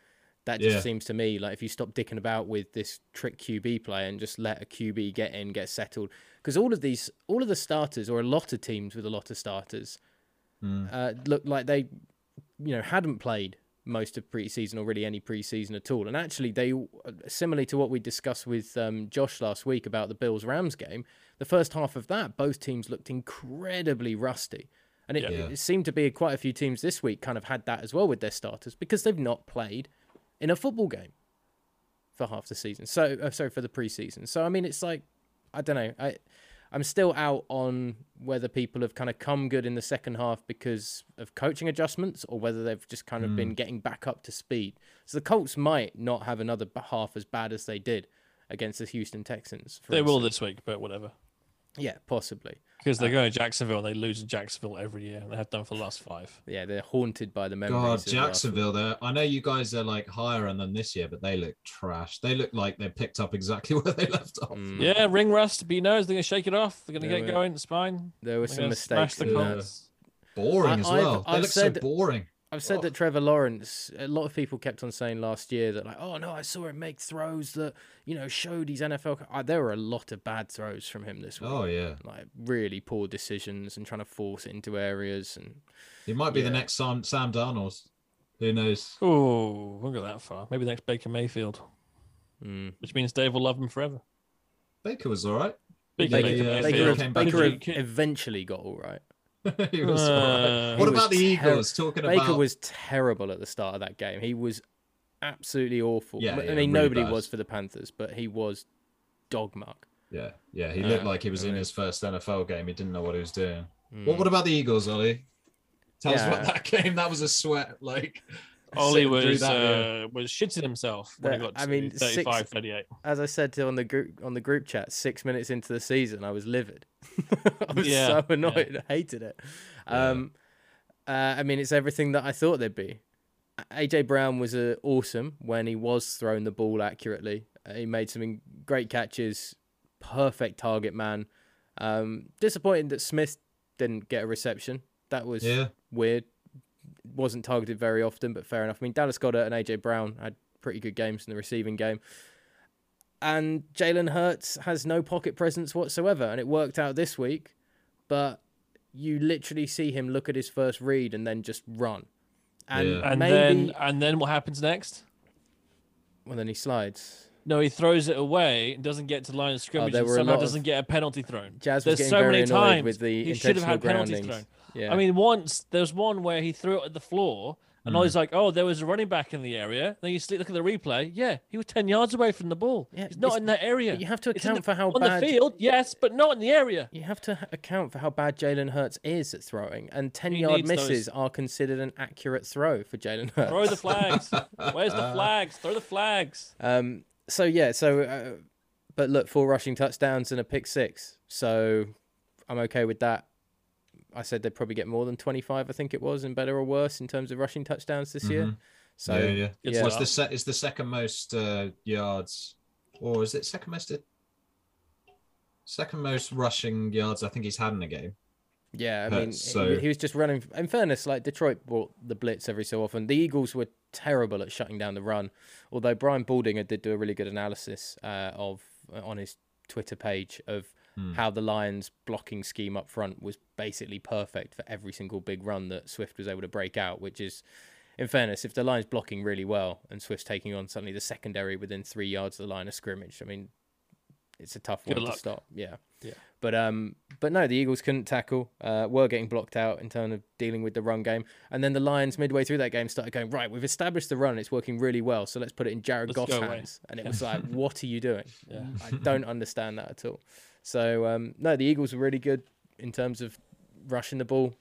that just Yeah. seems to me like if you stop dicking about with this trick QB play and just let a QB get in, get settled, because all of these, all of the starters or a lot of teams with a lot of starters Mm. uh, look like they, you know, hadn't played most of preseason or really any preseason at all. And actually, they similarly to what we discussed with um, Josh last week about the Bills Rams game, the first half of that, both teams looked incredibly rusty. And it, Yeah. it seemed to be quite a few teams this week kind of had that as well with their starters because they've not played in a football game for half the season. So, uh, sorry, for the preseason. So, I mean, it's like, I don't know. I, I'm still out on whether people have kind of come good in the second half because of coaching adjustments or whether they've just kind of been mm. getting back up to speed. So the Colts might not have another half as bad as they did against the Houston Texans. They will this week, but whatever. Yeah, possibly. Because they're going to Jacksonville and they lose to Jacksonville every year, they have done for the last five. Yeah, they're haunted by the memories. God, of last week. Jacksonville. There, I know you guys are like higher on them this year, but they look trash. They look like they picked up exactly where they left off. Mm, Yeah, ring rust, B knows they're going to shake it off. They're going to There get were- going. It's fine. There were They're some gonna smash mistakes. the in that. Colts. Boring I- as I've- well. they I've look said- so boring. I've said Oh. that Trevor Lawrence. A lot of people kept on saying last year that like, oh no, I saw him make throws that you know showed his NFL. co-" Uh, there were a lot of bad throws from him this week. Oh yeah, Like really poor decisions and trying to force it into areas and he might be the next Sam Sam Darnold. Who knows? Oh, won't go that far. Maybe the next Baker Mayfield, mm. which means Dave will love him forever. Baker was all right. Baker- Baker, yeah, Baker, Mayfield. Baker in. Did you- eventually got all right. he was all right. Uh, What about was the ter- Eagles? Talking Baker about was terrible at the start of that game. He was absolutely awful. Yeah, I yeah, mean, really nobody bad. was for the Panthers, but he was dog muck. yeah, yeah. He Uh, looked like he was I in his first NFL game. He didn't know what he was doing. Mm. What, what about the Eagles, Ollie? Tell us about that game. That was a sweat. Like Ollie was that, yeah. uh, was shitting himself when he That- got I to mean, six- 35, 38. As I said to on the group on the group chat, six minutes into the season, I was livid. I was Yeah, so yeah. annoyed. I hated it. Um, uh, I mean, it's everything that I thought they'd be. AJ Brown was uh, awesome when he was throwing the ball accurately. Uh, he made some great catches, perfect target man. Um, disappointing that Smith didn't get a reception. That was Yeah. weird. Wasn't targeted very often, but fair enough. I mean, Dallas Goedert and AJ Brown had pretty good games in the receiving game. And Jalen Hurts has no pocket presence whatsoever, and it worked out this week. But you literally see him look at his first read and then just run. And Yeah. And maybe then and then what happens next? well, then he slides. No, he throws it away and doesn't get to line of scrimmage there and somehow doesn't get a penalty thrown. Jazz was There's so many times with the he should have had penalties thrown. Yeah, I mean, once there's one where he threw it at the floor, and Hmm. Ollie's like, "Oh, there was a running back in the area." Then you look at the replay. Yeah, he was ten yards away from the ball. Yeah, He's not in that area. you have to account the- for how on bad the field, yes, but not in the area. You have to account for how bad Jalen Hurts is at throwing, and ten He yard needs those- misses are considered an accurate throw for Jalen Hurts. Throw the flags. Where's the flags? Throw the flags. Um, so yeah, so uh, but look, four rushing touchdowns and a pick six, so I'm okay with that. I said they'd probably get more than 25, I think it was, in better or worse in terms of rushing touchdowns this year. Mhm. So yeah, yeah. Good yeah. Start. the set? Is the second most uh, yards, or is it second most? Second most rushing yards I think he's had in a game. Yeah, I mean, Hurts, he- he was just running. In fairness, like Detroit brought the blitz every so often. The Eagles were terrible at shutting down the run. Although Brian Baldinger did do a really good analysis uh, of uh, on his Twitter page of Hmm. how the Lions' blocking scheme up front was basically perfect for every single big run that Swift was able to break out. Which is, in fairness, if the Lions blocking really well and Swift's taking on suddenly the secondary within three yards of the line of scrimmage, I mean, it's a tough Good one luck. to stop. Yeah. Yeah. But um, but no, the Eagles couldn't tackle. Uh, were getting blocked out in terms of dealing with the run game, and then the Lions midway through that game started going right. We've established the run; it's working really well. So let's put it in Jared Let's Goff's go hands. And it was like, what are you doing? Yeah. I don't understand that at all. So um, no, the Eagles were really good in terms of rushing the ball.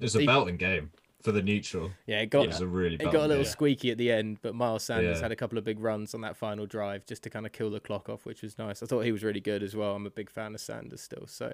It was a The- belting game for the neutral. Yeah, it got It was a really it got a little game. squeaky at the end, but Miles Sanders Yeah. had a couple of big runs on that final drive just to kind of kill the clock off, which was nice. I thought he was really good as well. I'm a big fan of Sanders still. So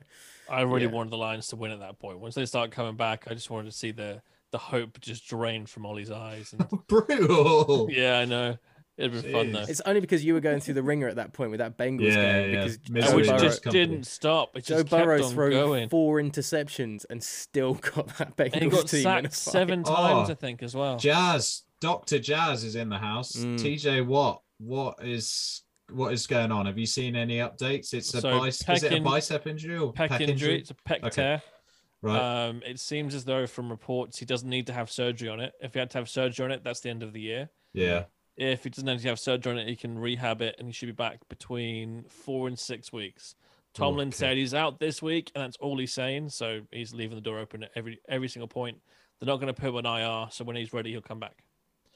I really Yeah. wanted the Lions to win at that point. Once they start coming back, I just wanted to see the the hope just drain from Ollie's eyes. And Brutal. yeah, I know it'd been fun though. It's only because you were going through the ringer at that point with that Bengals Yeah, game yeah. because Misery Joe which Burrow- Burrow, just didn't stop. It Joe just kept Burrow threw going. four interceptions and still got that Bengals And he got team sacked seven times, Oh. I think, as well. Jazz, Doctor Jazz is in the house. Mm. TJ Watt, what is what is going on? Have you seen any updates? It's a So, bicep. pec is it a bicep injury or Pec, injury. It's a pec Okay. tear. Right. Um, it seems as though from reports he doesn't need to have surgery on it. If he had to have surgery on it, that's the end of the year. yeah. If he doesn't need to have surgery on it, he can rehab it, and he should be back between four and six weeks. Tomlin Okay. said he's out this week, and that's all he's saying. So he's leaving the door open at every every single point. They're not going to put him on IR, so when he's ready, he'll come back.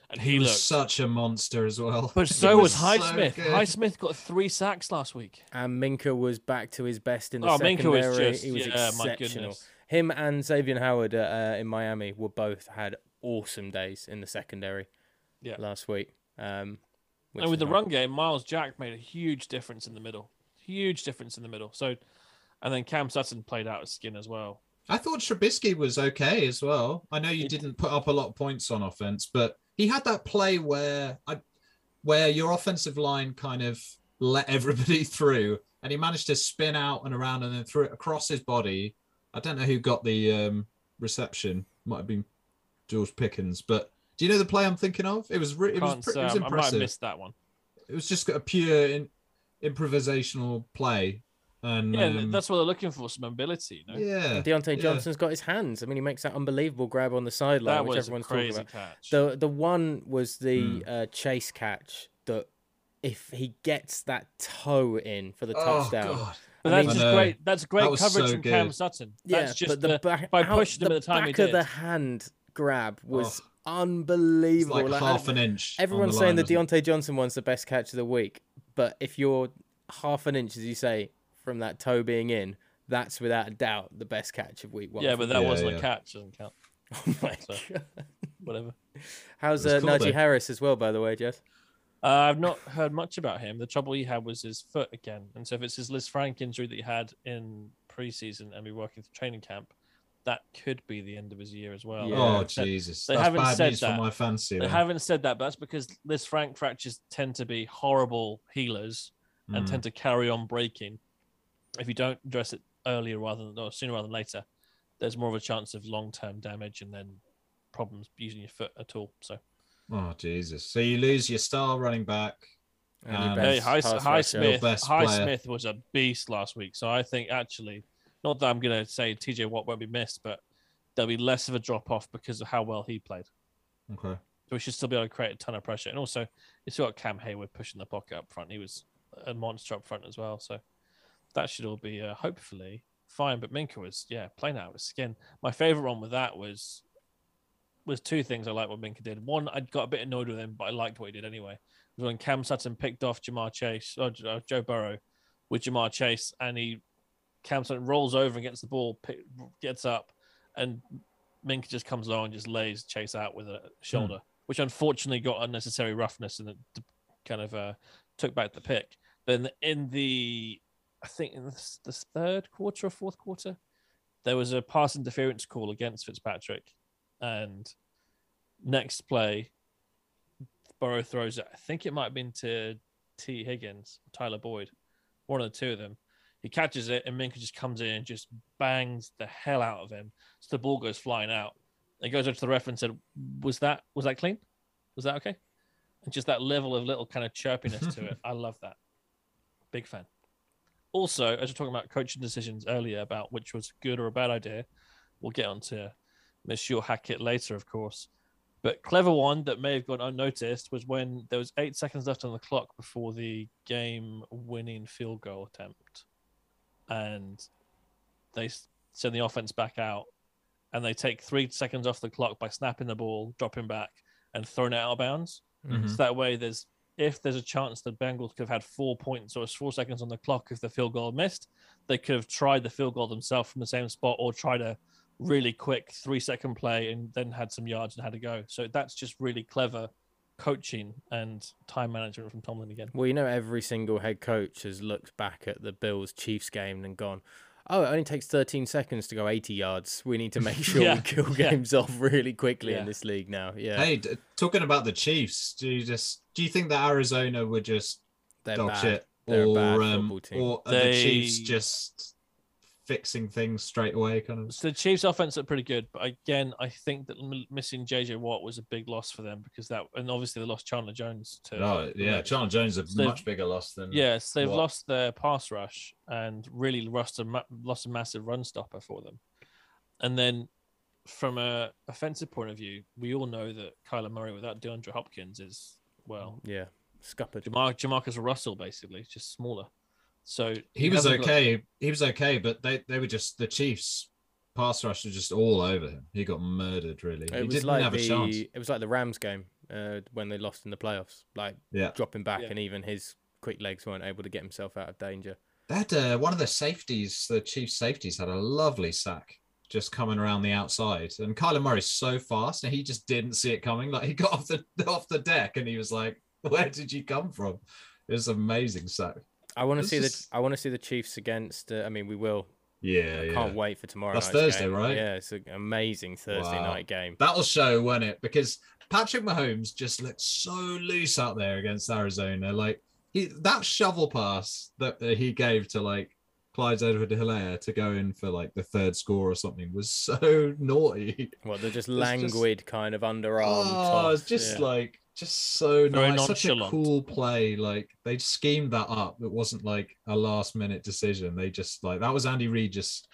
And he, He was looks. such a monster as well. but He so was so Highsmith. good. Highsmith got three sacks last week. And Minkah was back to his best in the Oh, Minkah was secondary. just he was yeah, exceptional. goodness. Him and Xavier Howard uh, uh, in Miami were both had awesome days in the secondary. Yeah. Last week. Um, which And with the nice. run game, Myles Jack made a huge difference in the middle. Huge difference in the middle. So, and then Cam Sutton played out his skin as well. I thought Trubisky was okay as well. I know you didn't put up a lot of points on offense, but he had that play where I, where your offensive line kind of let everybody through, and he managed to spin out and around and then threw it across his body. I don't know who got the um, reception. Might have been George Pickens, but do you know the play I'm thinking of? It was re- it was, Can't pre- it was I might have impressive. missed that one. It was just a pure in, improvisational play, and Yeah, um, that's what they're looking for some mobility. You know? yeah. Diontae yeah. Johnson's got his hands. I mean, he makes that unbelievable grab on the sideline, that which was a everyone's talking about. catch. The the one was the Hmm. uh, chase catch that if he gets that toe in for the Oh, touchdown, God. but I that's mean- just great. That's great That coverage so from Cam good. Sutton. yeah, That's just but the, the, back, by out- pushing him the at the time he back of the hand grab was Oh. It's unbelievable. like Like, half an inch. everyone's the saying line, the wasn't it? Diontae Johnson one's the best catch of the week, but if you're half an inch, as you say, from that toe being in, that's without a doubt the best catch of week one. yeah, but that Yeah, wasn't yeah. a catch. Doesn't count. Oh my So- god. Whatever. How's It's uh, cool, Najee though. Harris as well, by the way, Jeff? Uh, I've not heard much about him. The trouble he had was his foot again, and so if it's his Lisfranc injury that he had in preseason and be working through training camp, that could be the end of his year as well. Yeah. Oh They- Jesus, they that's haven't bad said news that. for my fancy. They then. haven't said that, but that's because Lisfranc fractures tend to be horrible healers and Mm. tend to carry on breaking. If you don't address it earlier rather than or sooner rather than later, there's more of a chance of long term damage and then problems using your foot at all. So Oh Jesus! So you lose your star running back. And Um, hey, best High, High. Smith, High. Smith was a beast last week. So I think actually, not that I'm going to say TJ Watt won't be missed, but there'll be less of a drop off because of how well he played. Okay. So we should still be able to create a ton of pressure. And also, you still got Cam Heyward pushing the pocket up front. He was a monster up front as well. So that should all be uh, hopefully fine. But Minkah was, yeah, playing out of his skin. My favorite one with that was was two things I liked what Minkah did. One, I got a bit annoyed with him, but I liked what he did anyway. Was when Cam Sutton picked off Ja'Marr Chase or uh, Joe Burrow with Ja'Marr Chase, and he Cam Sutton rolls over and gets the ball, gets up, and Minkah just comes along and just lays Chase out with a shoulder, which unfortunately got unnecessary roughness and it kind of uh, took back the pick. Then in the, I think in the, the third quarter or fourth quarter, there was a pass interference call against Fitzpatrick, and next play, Burrow throws it. I think it might have been to Tee Higgins, Tyler Boyd, one of the two of them. He catches it, and Minkah just comes in and just bangs the hell out of him. So the ball goes flying out. He goes over to the ref and said, "Was that was that clean? Was that okay?" And just that level of little kind of chirpiness to it. I love that. Big fan. Also, as we're talking about coaching decisions earlier about which was a good or a bad idea, we'll get on to Monsieur Hackett later, of course. But clever one that may have gone unnoticed was when there was eight seconds left on the clock before the game-winning field goal attempt, and they send the offense back out, and they take three seconds off the clock by snapping the ball, dropping back, and throwing it out of bounds. Mhm. So that way, there's if there's a chance the Bengals could have had four points or four seconds on the clock if the field goal missed, they could have tried the field goal themselves from the same spot or tried a really quick three second play and then had some yards and had to go. So that's just really clever coaching and time management from Tomlin again. Well, you know, every single head coach has looked back at the Bills Chiefs game and gone, "Oh, it only takes 13 seconds to go 80 yards. We need to make sure Yeah, we kill yeah. games off really quickly Yeah. in this league now." Yeah, Hey, d- talking about the Chiefs, do you just do you think that Arizona were just they're dog bad. shit, They're a or bad um, team. or are They- the Chiefs just fixing things straight away? Kind of. So the Chiefs' offense looked pretty good, but again, I think that missing JJ Watt was a big loss for them because that, and obviously they lost Chandler Jones too. Oh yeah, Chandler Jones a So they've- much bigger loss than Yes, they've Watt. lost their pass rush and really lost a lost a massive run stopper for them. And then, from a offensive point of view, we all know that Kyler Murray without DeAndre Hopkins is well, yeah, scuppered. Jamar- Jamarcus Russell basically, just smaller. So he was hasn't got- okay. He was okay, but they they were just the Chiefs pass rush was just all over him. He got murdered. Really, he It was didn't like have a chance. the it was like the Rams game uh, when they lost in the playoffs, like Yeah. dropping back, Yeah. and even his quick legs weren't able to get himself out of danger. That uh, one of the safeties, the Chiefs safeties, had a lovely sack just coming around the outside, and Kyler Murray's so fast, and he just didn't see it coming. Like he got off the off the deck, and he was like, "Where did you come from?" It was amazing sack. I want to see the I want to see the Chiefs against. Uh, I mean, we will. Yeah, I yeah. can't wait for tomorrow. That's Thursday, game. right? Yeah, it's an amazing Thursday Wow. night game. That'll show, won't it? Because Patrick Mahomes just looked so loose out there against Arizona. Like he, that shovel pass that he gave to like Clyde Edwards-Helaire to go in for like the third score or something was so naughty. Well, they're just It's just- languid kind of underarm. Oh, it's just yeah. like just so Very nice. Such a cool play. Like they schemed that up. It wasn't like a last minute decision. They just like that was Andy Reid just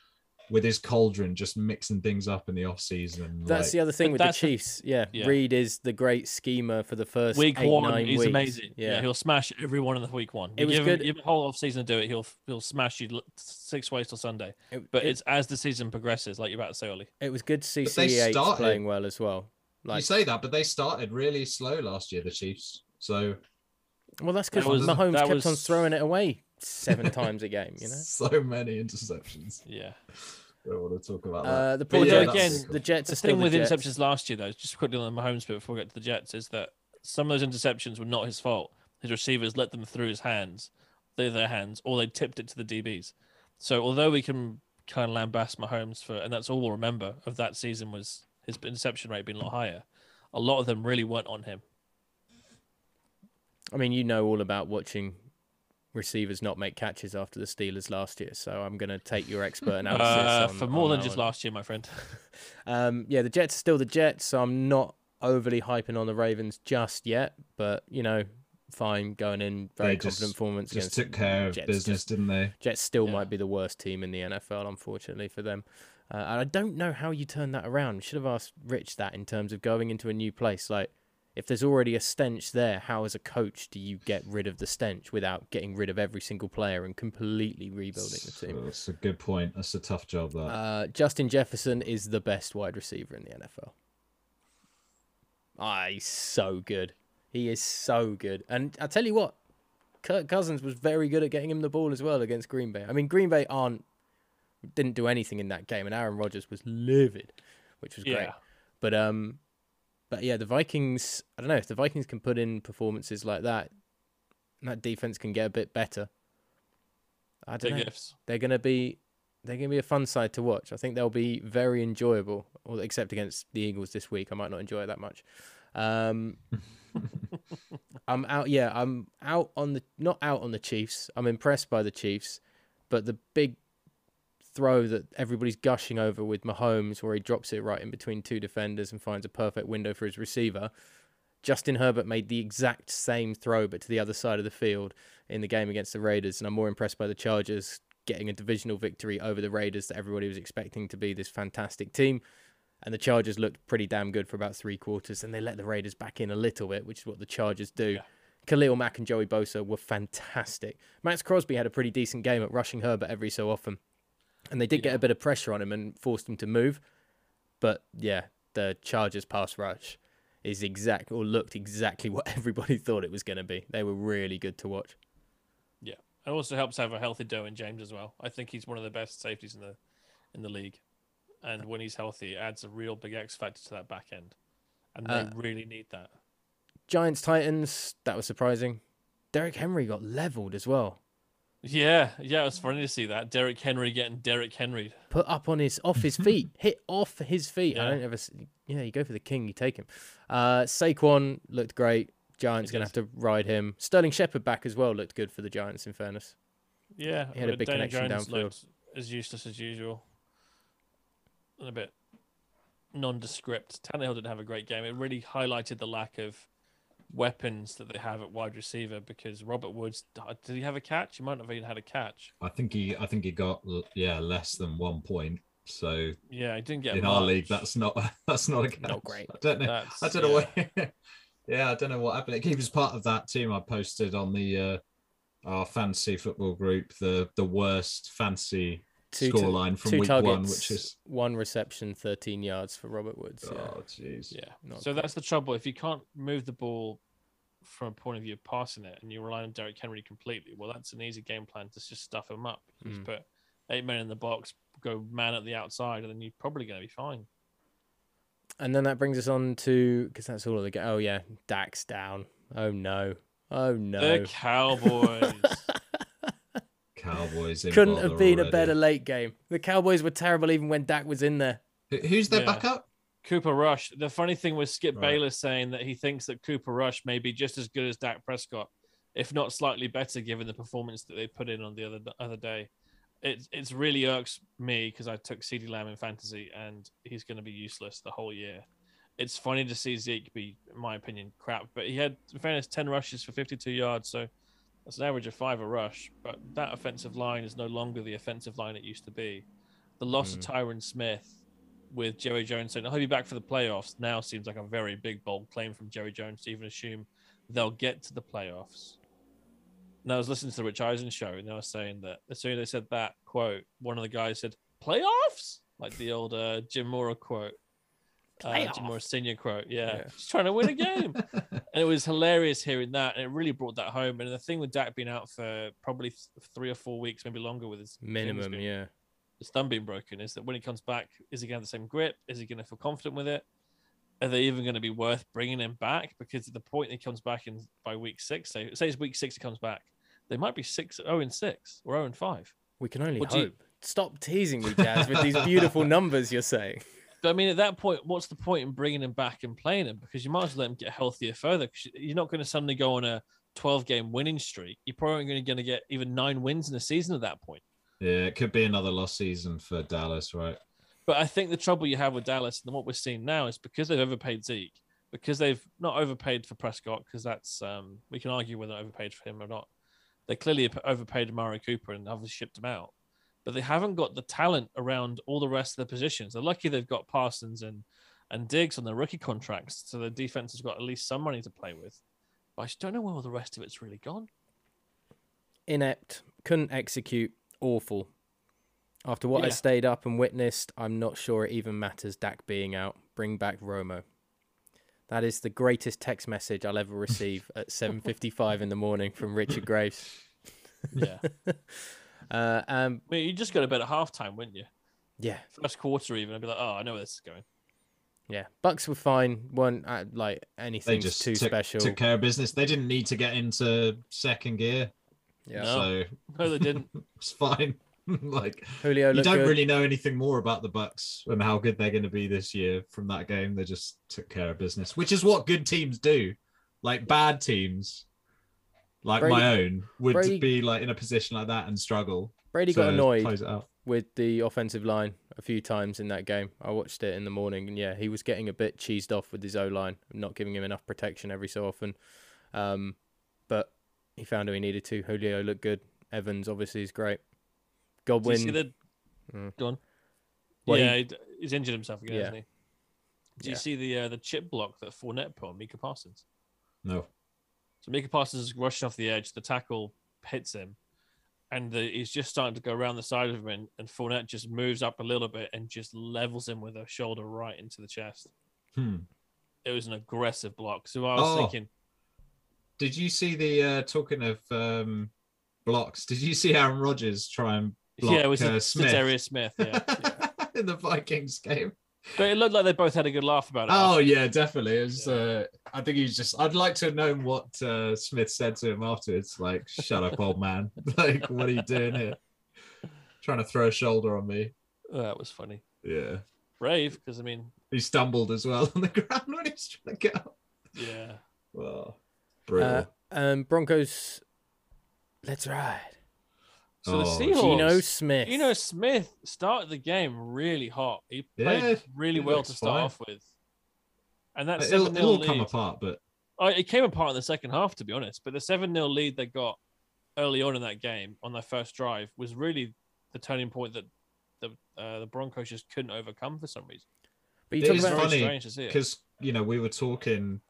with his cauldron just mixing things up in the off season. That's like, the other thing with the that's the- Chiefs. Yeah, Yeah. Reid is the great schemer for the first week eight, one nine is weeks. amazing. Yeah. Yeah, he'll smash everyone in the week one. It You was give him, good- give him a whole off season to do it. He'll he'll smash you six ways till Sunday. It- But it, it's as the season progresses, like you're about to say, Ollie. it was good to see But CEH playing well as well. You say that, but they started really slow last year, the Chiefs. So well, that's because That was- Mahomes that kept on throwing it away seven times a game. You know, so many interceptions. Yeah. Don't want to talk about that. Uh, the But poor yeah, Jets. again, the Jets are The still thing the with Jets. interceptions last year, though, just quickly on Mahomes bit before we get to the Jets, is that some of those interceptions were not his fault. His receivers let them through his hands, through their hands, or they tipped it to the DBs. So although we can kind of lambast Mahomes for, and that's all we'll remember of that season was his interception rate being a lot higher. A lot of them really weren't on him. I mean, you know all about watching receivers not make catches after the Steelers last year, so I'm going to take your expert analysis Uh, on- for more on than just one. last year, my friend. Um, yeah, the Jets are still the Jets, so I'm not overly hyping on the Ravens just yet. But you know, fine, going in very They just- confident performance Just took care of Jets, business, just- didn't they? Jets. Still Yeah. might be the worst team in the NFL, unfortunately for them. Uh, and I don't know how you turn that around. We should have asked Rich that in terms of going into a new place. Like, if there's already a stench there, how as a coach do you get rid of the stench without getting rid of every single player and completely rebuilding the team? That's a good point. That's a tough job. That Uh, Justin Jefferson is the best wide receiver in the NFL. Ah, he's so good. He is so good. And I tell you what, Kirk Cousins was very good at getting him the ball as well against Green Bay. I mean, Green Bay aren't didn't do anything in that game, and Aaron Rodgers was livid, which was great. Yeah. But um, but yeah, the Vikings. I don't know if the Vikings can put in performances like that. That defense can get a bit better. I don't Big know ifs. they're going to be they're going to be a fun side to watch. I think they'll be very enjoyable, except against the Eagles this week. I might not enjoy it that much. Um, I'm out. Yeah, I'm out on the not out on the Chiefs. I'm impressed by the Chiefs, but the big throw that everybody's gushing over with Mahomes, where he drops it right in between two defenders and finds a perfect window for his receiver. Justin Herbert made the exact same throw, but to the other side of the field in the game against the Raiders, and I'm more impressed by the Chargers getting a divisional victory over the Raiders that everybody was expecting to be this fantastic team. And the Chargers looked pretty damn good for about three quarters, and they let the Raiders back in a little bit, which is what the Chargers do. Yeah. Khalil Mack and Joey Bosa were fantastic. Maxx Crosby had a pretty decent game at rushing Herbert every so often, and they did get a bit of pressure on him and forced him to move. But yeah, the Chargers pass rush is exact or looked exactly what everybody thought it was going to be. They were really good to watch. Yeah, it also helps have a healthy Derwin James as well. I think he's one of the best safeties in the in the league, and when he's healthy, it adds a real big X factor to that back end, and they Uh, really need that. Giants Titans, that was surprising. Derrick Henry got leveled as well. Yeah, yeah, it was funny to see that Derrick Henry getting Derrick Henry. Put up on his off his feet, hit off his feet. I don't ever. s- Yeah, you go for the king, you take him. Uh, Saquon looked great. Giants gonna have to ride him. Sterling Shepard back as well looked good for the Giants. In fairness, Yeah, He had a big Daniel connection Jones downfield. as useless as usual, and a bit nondescript. Tannehill didn't have a great game. It really highlighted the lack of weapons that they have at wide receiver because Robert Woods did he have a catch? He might not have even had a catch. I think he, I think he got yeah less than one point. So Yeah, he didn't get in our league, that's not that's not a catch. Not great. I don't know. That's, I don't know yeah. what. yeah, I don't know what happened. He was part of that team I posted on the uh, our fantasy football group. The the worst fancy Two ta- scoreline from two week targets, one, which is one reception, thirteen yards for Robert Woods. Yeah. oh jeez. Yeah. Not so great. that's the trouble. If you can't move the ball from a point of view of passing it and you rely on Derrick Henry completely, well, that's an easy game plan to just stuff him up. You Mm. Just put eight men in the box, go man at the outside, and then you're probably going to be fine. And then that brings us on to because that's all of the. ga- Oh yeah, Dak's down. Oh no. Oh no. The Cowboys. Cowboys in Couldn't bother have been a better late game. The Cowboys were terrible even when Dak was in there. Who's their Yeah. backup? Cooper Rush. The funny thing was Skip Right. Bayless saying that he thinks that Cooper Rush may be just as good as Dak Prescott, if not slightly better, given the performance that they put in on the other other day. It it's really irks me because I took CeeDee Lamb in fantasy and he's going to be useless the whole year. It's funny to see Zeke be, in my opinion, crap, but he had, in fairness, ten rushes for 52 yards, so that's an average of five a rush. But that offensive line is no longer the offensive line it used to be. The loss of Tyron Smith with Jerry Jones saying, I'll be back for the playoffs now seems like a very big, bold claim from Jerry Jones to even assume they'll get to the playoffs. And I was listening to the Rich Eisen show, and they were saying that as soon as they said that quote, one of the guys said, Playoffs? Like the old uh, Jim Mora quote. Uh, Jim Mora senior quote. Yeah. Yeah. Just trying to win a game. and it was hilarious hearing that. And it really brought that home. And the thing with Dak being out for probably three or four weeks, maybe longer with his Minimum, being yeah. his thumb being broken is that when he comes back, is he going to have the same grip? Is he going to feel confident with it? Are they even going to be worth bringing him back? Because at the point he comes back in by week six, say, say it's week six he comes back, they might be six, oh and six or oh and five. We can only What do you- hope. Stop teasing me, Jazz, with these beautiful numbers you're saying. But I mean, at that point, what's the point in bringing him back and playing him? Because you might as well let him get healthier further. Because you're not going to suddenly go on a 12 game winning streak. You're probably going to get even nine wins in a season at that point. Yeah, it could be another lost season for Dallas, right? But I think the trouble you have with Dallas and what we're seeing now is because they've overpaid Zeke, because they've not overpaid for Prescott, because that's um, we can argue whether they overpaid for him or not. They clearly overpaid Amari Cooper and obviously shipped him out, but they haven't got the talent around all the rest of the positions. They're lucky they've got Parsons and and Diggs on their rookie contracts, so the defense has got at least some money to play with. But I just don't know where all the rest of it's really gone. Inept, couldn't execute, awful. After what I stayed up and witnessed, I'm not sure it even matters Dak being out. Bring back Romo. That is the greatest text message I'll ever receive at 7:55 in the morning from Richard Graves. Yeah, Uh, um, I mean, you just got a bet at halftime, wouldn't you? yeah, First quarter, even. I'd be like, oh, I know where this is going. yeah. Bucs were fine. weren't uh, like They anything just too took, special. took care of business. They didn't need to get into second gear, yeah. No. so No, they didn't. it's fine. like Julio you don't good. really know anything more about the Bucs and how good they're going to be this year from that game. They just took care of business, which is what good teams do. Like bad teams, like Brady- my own, would Brady- be like in a position like that and struggle. Brady to got annoyed Close it out. with the offensive line a few times in that game. I watched it in the morning, and yeah, he was getting a bit cheesed off with his O line, not giving him enough protection every so often. Um, but he found who he needed to. Julio looked good. Evans obviously is great. Do you Godwin, see the? Mm. Go on. Well, he- yeah, he, he's injured himself again, Yeah. hasn't he? Do you see the uh, the chip block that Fournette put on Micah Parsons? No. So Micah Parsons is rushing off the edge. The tackle hits him, and the, he's just starting to go around the side of him, and, and Fournette just moves up a little bit and just levels him with a shoulder right into the chest. Hmm. It was an aggressive block. So I was Oh. thinking, Did you see the uh talking of um blocks? Did you see Aaron Rodgers try and block yeah, it was uh, a Smith Darius Smith. Yeah, yeah. in the Vikings game? But it looked like they both had a good laugh about it. Oh yeah, definitely. It was, Yeah. uh, I think he's just. I'd like to have known what uh, Smith said to him afterwards. Like, "Shut up, old man! Like, what are you doing here? Trying to throw a shoulder on me?" Oh, that was funny. Yeah, Brave, because I mean, he stumbled as well on the ground when he was trying to get up. yeah. Well, brutal. uh, um, Broncos. Let's ride. So the Oh, Seahawks, Geno Smith. You know, Smith started the game really hot. He played Yeah, really he well to start fine. off with. And that it'll, 7 it'll 0 all come apart, but oh, it came apart in the second half, to be honest. But the 7 0 lead they got early on in that game on their first drive was really the turning point that the, uh, the Broncos just couldn't overcome for some reason. but you It talk about funny strange to see it. because you know we were talking.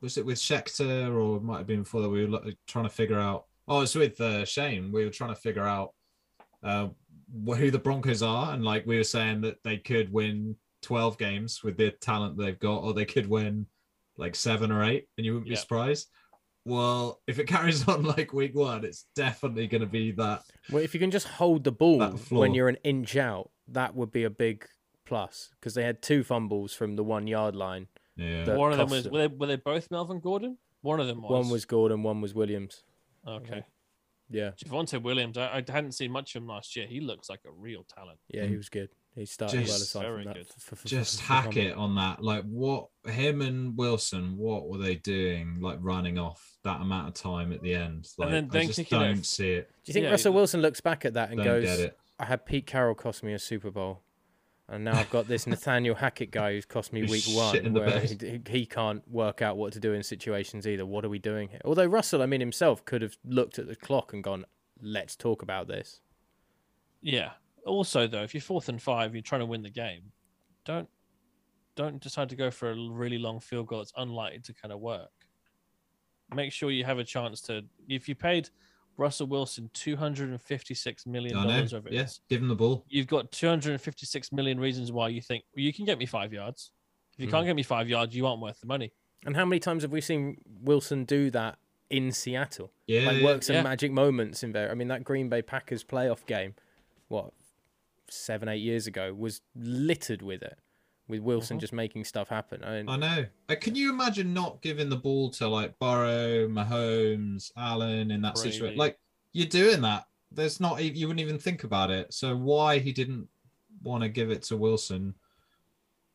Was it with Schechter or it might have been before that? We were trying to figure out. Oh, it's with uh, Shane. We were trying to figure out uh, who the Broncos are, and like we were saying that they could win twelve games with the talent they've got, or they could win like seven or eight, and you wouldn't be surprised. Well, if it carries on like week one, it's definitely going to be that. Well, if you can just hold the ball when you're an inch out, that would be a big plus because they had two fumbles from the one yard line. Yeah. One of them was, them. were they, were they both Melvin Gordon? One of them was. One was Gordon, one was Williams. Okay. Yeah, Javonte Williams, I, I hadn't seen much of him last year. He looks like a real talent. yeah, he hmm. was good. He started well aside very from that. good. f- f- f- just f- hack it on that. Like what him and Wilson, what were they doing? Like running off that amount of time at the end. Like then- then I just don't f- see it. Do you think Yeah, Russell Wilson looks back at that and goes, "I had Pete Carroll cost me a Super Bowl, and now I've got this Nathaniel Hackett guy who's cost me week one, where he, he can't work out what to do in situations either. What are we doing here?" Although Russell, I mean himself, could have looked at the clock and gone, "Let's talk about this." Yeah. Also, though, if you're fourth and five, you're trying to win the game. Don't don't decide to go for a really long field goal that's unlikely to kind of work. Make sure you have a chance to. If you paid Russell Wilson two hundred and fifty-six million I dollars over Yeah, this, give him the ball. you've got two hundred and fifty-six million reasons why you think well, you can get me five yards. If you Mhm. can't get me five yards, you aren't worth the money. And how many times have we seen Wilson do that in Seattle? Yeah, like yeah. work some Yeah. magic moments in there. I mean, that Green Bay Packers playoff game, what seven, eight years ago was littered with it, with Wilson Mhm. just making stuff happen. I mean, I know. Uh, Can you imagine not giving the ball to like Burrow, Mahomes, Allen in that situation? Like you're doing that. There's not you wouldn't even think about it. So why he didn't want to give it to Wilson?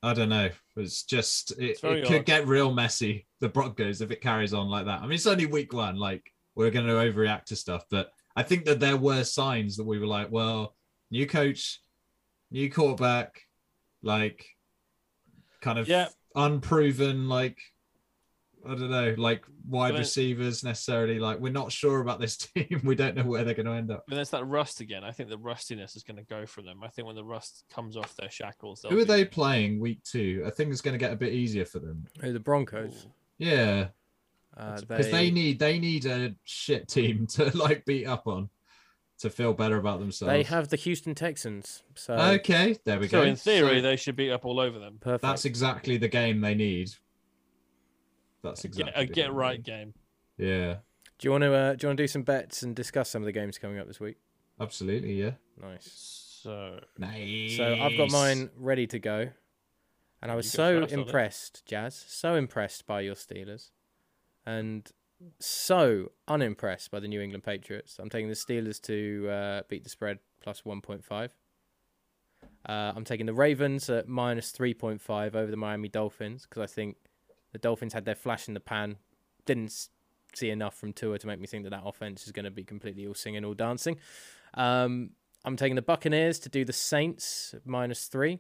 I don't know. It's just it, It's it could get real messy. The Broncos if it carries on like that. I mean, it's only week one. Like we're going to overreact to stuff, but I think that there were signs that we were like, well, new coach, new quarterback, like kind of Yeah. unproven, like I don't know, like wide But then- receivers necessarily. Like we're not sure about this team. We don't know where they're going to end up. And there's that rust again. I think the rustiness is going to go from them. I think when the rust comes off their shackles, they'll Who are be- they playing week two? I think it's going to get a bit easier for them. who the Broncos? Ooh. Yeah, Uh, because they need they need a shit team to like beat up on to feel better about themselves. they have the Houston Texans. So Okay, there we So go. So in theory, So they should beat up all over them. perfect. that's exactly the game they need. That's exactly a the get right game. Yeah, do you want to uh, do you want to do some bets and discuss some of the games coming up this week? absolutely. Yeah. Nice. So Nice. So I've got mine ready to go, and I was You so first on it. impressed, Jazz, so impressed by your Steelers, and so unimpressed by the New England Patriots. I'm taking the Steelers to uh, beat the spread plus 1.5. Uh, I'm taking the Ravens at minus 3.5 over the Miami Dolphins because I think the Dolphins had their flash in the pan, didn't see enough from Tua to make me think that that offense is going to be completely all singing, all dancing. Um, I'm taking the Buccaneers to do the Saints minus three.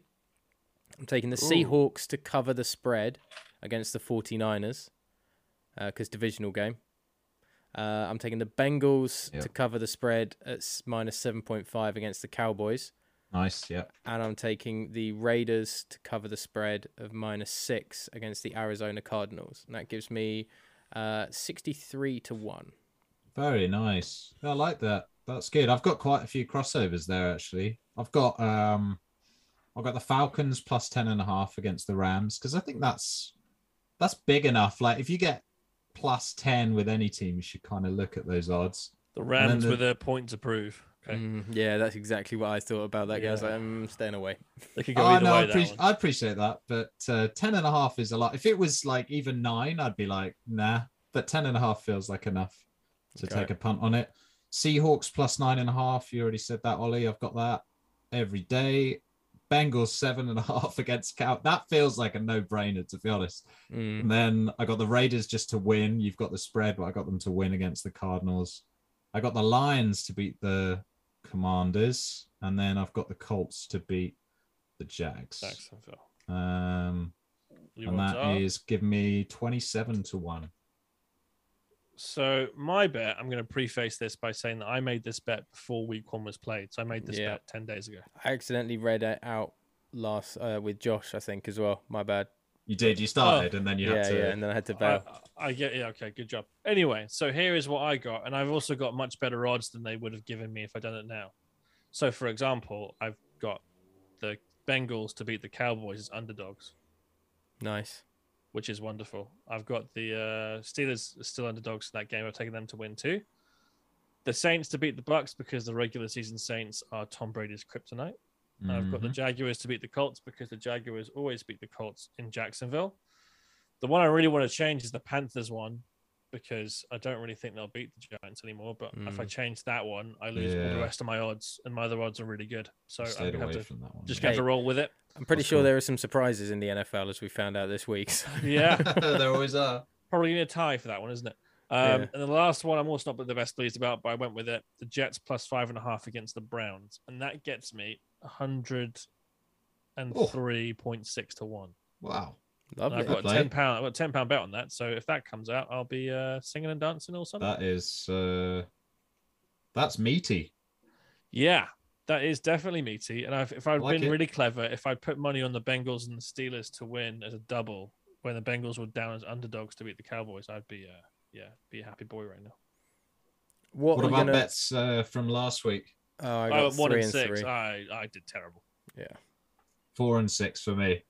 I'm taking the Seahawks to cover the spread against the 49ers because divisional game. Uh, I'm taking the Bengals Yep. to cover the spread at minus 7.5 against the Cowboys. Nice. Yeah. And I'm taking the Raiders to cover the spread of minus six against the Arizona Cardinals. And that gives me uh, 63 to 1. Very nice. I like that. That's good. I've got quite a few crossovers there actually. I've got um I've got the Falcons plus ten and a half against the Rams because I think that's that's big enough. Like if you get plus ten with any team, you should kind of look at those odds. the Rams the- with a point to prove. Okay, Mm, yeah, that's exactly what I thought about that. guy. I was Yeah. like, I'm staying away. they could go Oh, either no, I, way. That appreciate. I appreciate that, but uh, 10 and a half is a lot. If it was like even nine, I'd be like, nah. But 10 and a half feels like enough to Okay. take a punt on it. Seahawks plus nine and a half. You already said that, Ollie. I've got that every day. Bengals seven and a half against Cow. That feels like a no brainer, to be honest. Mm. And then I got the Raiders just to win. You've got the spread, but I got them to win against the Cardinals. I got the Lions to beat the Commanders, and then I've got the Colts to beat the Jags. Jacksonville. Um, You and that to- is giving me twenty-seven to one. So my bet, I'm going to preface this by saying that I made this bet before week one was played. So I made this Yeah. bet ten days ago. I accidentally read it out last uh, with Josh, I think, as well. My bad. You did. You started, and then you yeah, had to. yeah, and then I had to I. I get yeah, okay, good job. Anyway, so here is what I got, and I've also got much better odds than they would have given me if I'd done it now. So, for example, I've got the Bengals to beat the Cowboys as underdogs, Nice. Which is wonderful. I've got the uh, Steelers still underdogs in that game. I've taken them to win too. The Saints to beat the Bucs because the regular season Saints are Tom Brady's kryptonite. And I've got the Mhm. Jaguars to beat the Colts because the Jaguars always beat the Colts in Jacksonville. The one I really want to change is the Panthers one because I don't really think they'll beat the Giants anymore. But if I Mm. change that one, I lose all the rest of my odds, and my other odds are really good. So I'm gonna have to one. just yeah. have to roll with it. I'm pretty That's sure cool. there are some surprises in the NFL as we found out this week. so- Yeah, there always are. probably need a tie for that one, isn't it? Um, Yeah. And the last one I'm also not the best pleased about, but I went with it. The Jets plus five and a half against the Browns, and that gets me hundred and three point six to one. Wow. And Lovely. I've got a ten pound. I've got a ten pound bet on that. So if that comes out, I'll be uh, singing and dancing all summer. That is. uh That's meaty. yeah, that is definitely meaty. And I've, if I'd like been it. really clever, if I'd put money on the Bengals and the Steelers to win as a double when the Bengals were down as underdogs to beat the Cowboys, I'd be uh, yeah, be a happy boy right now. What, What are we about gonna... bets uh, from last week? Oh, I I got went one three and and six. three. I I did terrible. Yeah. Four and six for me.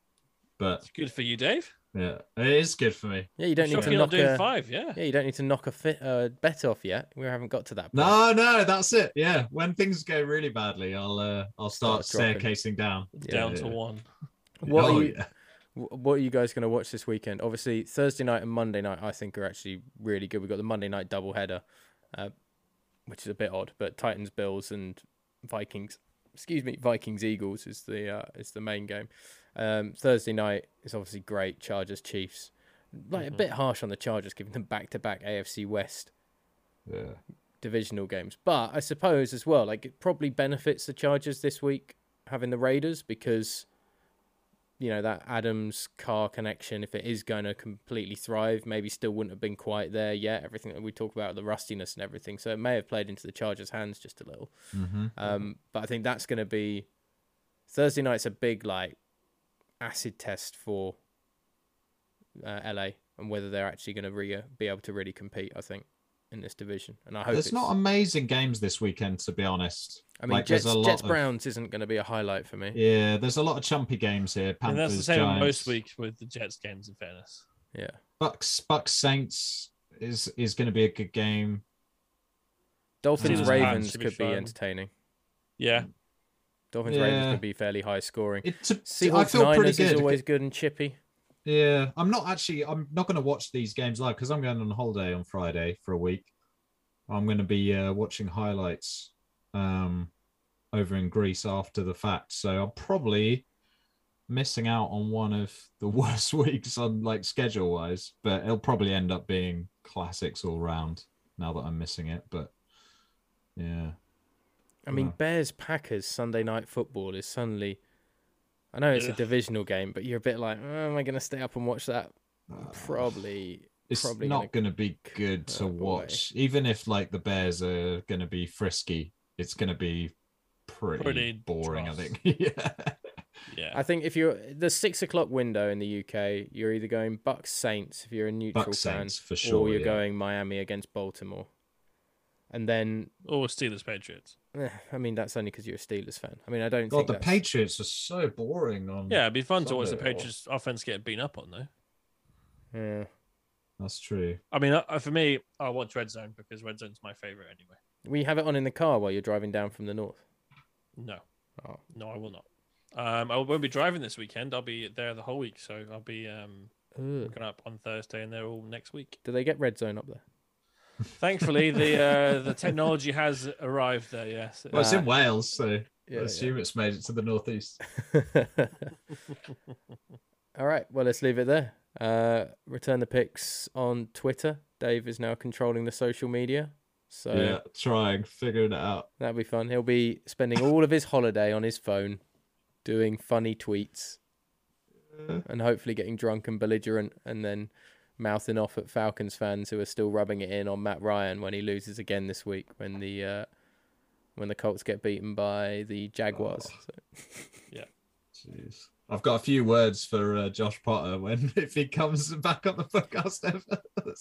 But It's good for you, Dave. yeah, it is good for me. Yeah, you don't need to knock doing a, five. Yeah. Yeah, you don't need to knock a fit, uh, bet off yet. We haven't got to that. Point. No, no, that's it. Yeah, when things go really badly, I'll uh, I'll start, Start staircasing down. Down Yeah. to one. What oh are you? yeah. What are you guys going to watch this weekend? Obviously, Thursday night and Monday night, I think, are actually really good. We've got the Monday night double header, uh, which is a bit odd, but Titans, Bills, and Vikings. Excuse me, Vikings, Eagles is the uh, is the main game. Um, Thursday night is obviously great. Chargers, Chiefs. Like a bit harsh on the Chargers, giving them back to back AFC West yeah. divisional games. But I suppose as well, like it probably benefits the Chargers this week having the Raiders because you know that Adams Carr connection, if it is going to completely thrive, maybe still wouldn't have been quite there yet. Everything that we talk about, the rustiness and everything, so it may have played into the Chargers' hands just a little. Mm-hmm. Um, but I think that's going to be Thursday night's a big like acid test for uh, LA and whether they're actually going to re- be able to really compete. I think in this division, and I hope There's it's not amazing games this weekend, to be honest. I mean, Like, Jets, a lot Jets of- Browns isn't going to be a highlight for me. Yeah, there's a lot of chumpy games here. And Panthers, that's the same Giants, most weeks with the Jets games. In fairness. Yeah. Bucs, Bucs, Saints is is going to be a good game. Dolphins Ravens Pats should be could be entertaining. Yeah. Dolphins Ravens Yeah. could be fairly high scoring. It, I Seahawks feel pretty good. is always good and chippy. Yeah, I'm not actually. I'm not going to watch these games live because I'm going on holiday on Friday for a week. I'm going to be uh, watching highlights um, over in Greece after the fact, so I'm probably missing out on one of the worst weeks on like schedule wise. But it'll probably end up being classics all round now that I'm missing it. But yeah, I mean, Wow. Bears Packers Sunday night football is suddenly. I know it's a divisional game, but you're a bit like, oh, am I going to stay up and watch that? Uh, Probably. it's probably not gonna be good to curb away. watch. Even if like the Bears are going to be frisky, it's going to be pretty, Pretty boring. I think. yeah. Yeah. I think if you're the six o'clock window in the UK, you're either going Bucs Saints if you're a neutral Bucs fan, Saints for sure. or you're yeah. going Miami against Baltimore. And then, or Steelers Patriots. eh, I mean, that's only because you're a Steelers fan. I mean, I don't God, think the that's... Patriots are so boring. On Yeah, it'd be fun to watch the Sunday. Patriots offense get beaten up on though. Yeah. That's true. I mean, uh, for me, I watch Red Zone because Red Zone's my favorite anyway. We have it on in the car while you're driving down from the north. No, Oh. no, I will not. Um, I won't be driving this weekend. I'll be there the whole week, so I'll be um going up on Thursday, and they're all next week. Do they get red zone up there? Thankfully, the uh, the technology has arrived there. Yes, Well, it's Uh, in Wales, so I yeah, assume it's made it to the northeast. All right. Well, let's leave it there. Uh, return the pics on Twitter. Dave is now controlling the social media. So yeah, trying, figuring it out. that'll be fun. He'll be spending all of his holiday on his phone doing funny tweets Uh, and hopefully getting drunk and belligerent and then mouthing off at Falcons fans who are still rubbing it in on Matt Ryan when he loses again this week when the uh, when the Colts get beaten by the Jaguars. Oh. So, Jeez. I've got a few words for uh, Josh Potter when if he comes back on the podcast ever.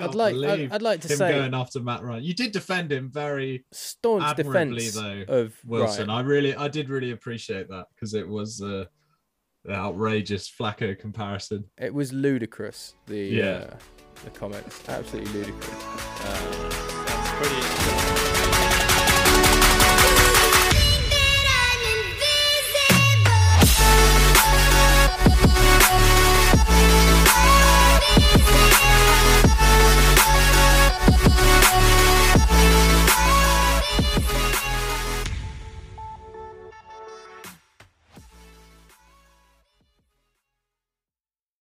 I'd like I'd, believe I'd like to him say going after Matt Ryan. You did defend him very staunch admirably, defense though, of Wilson. Ryan. I really, I did really appreciate that because it was uh, outrageous Flacco comparison. It was ludicrous. The Yeah. uh, the comments absolutely ludicrous. Uh, that's pretty.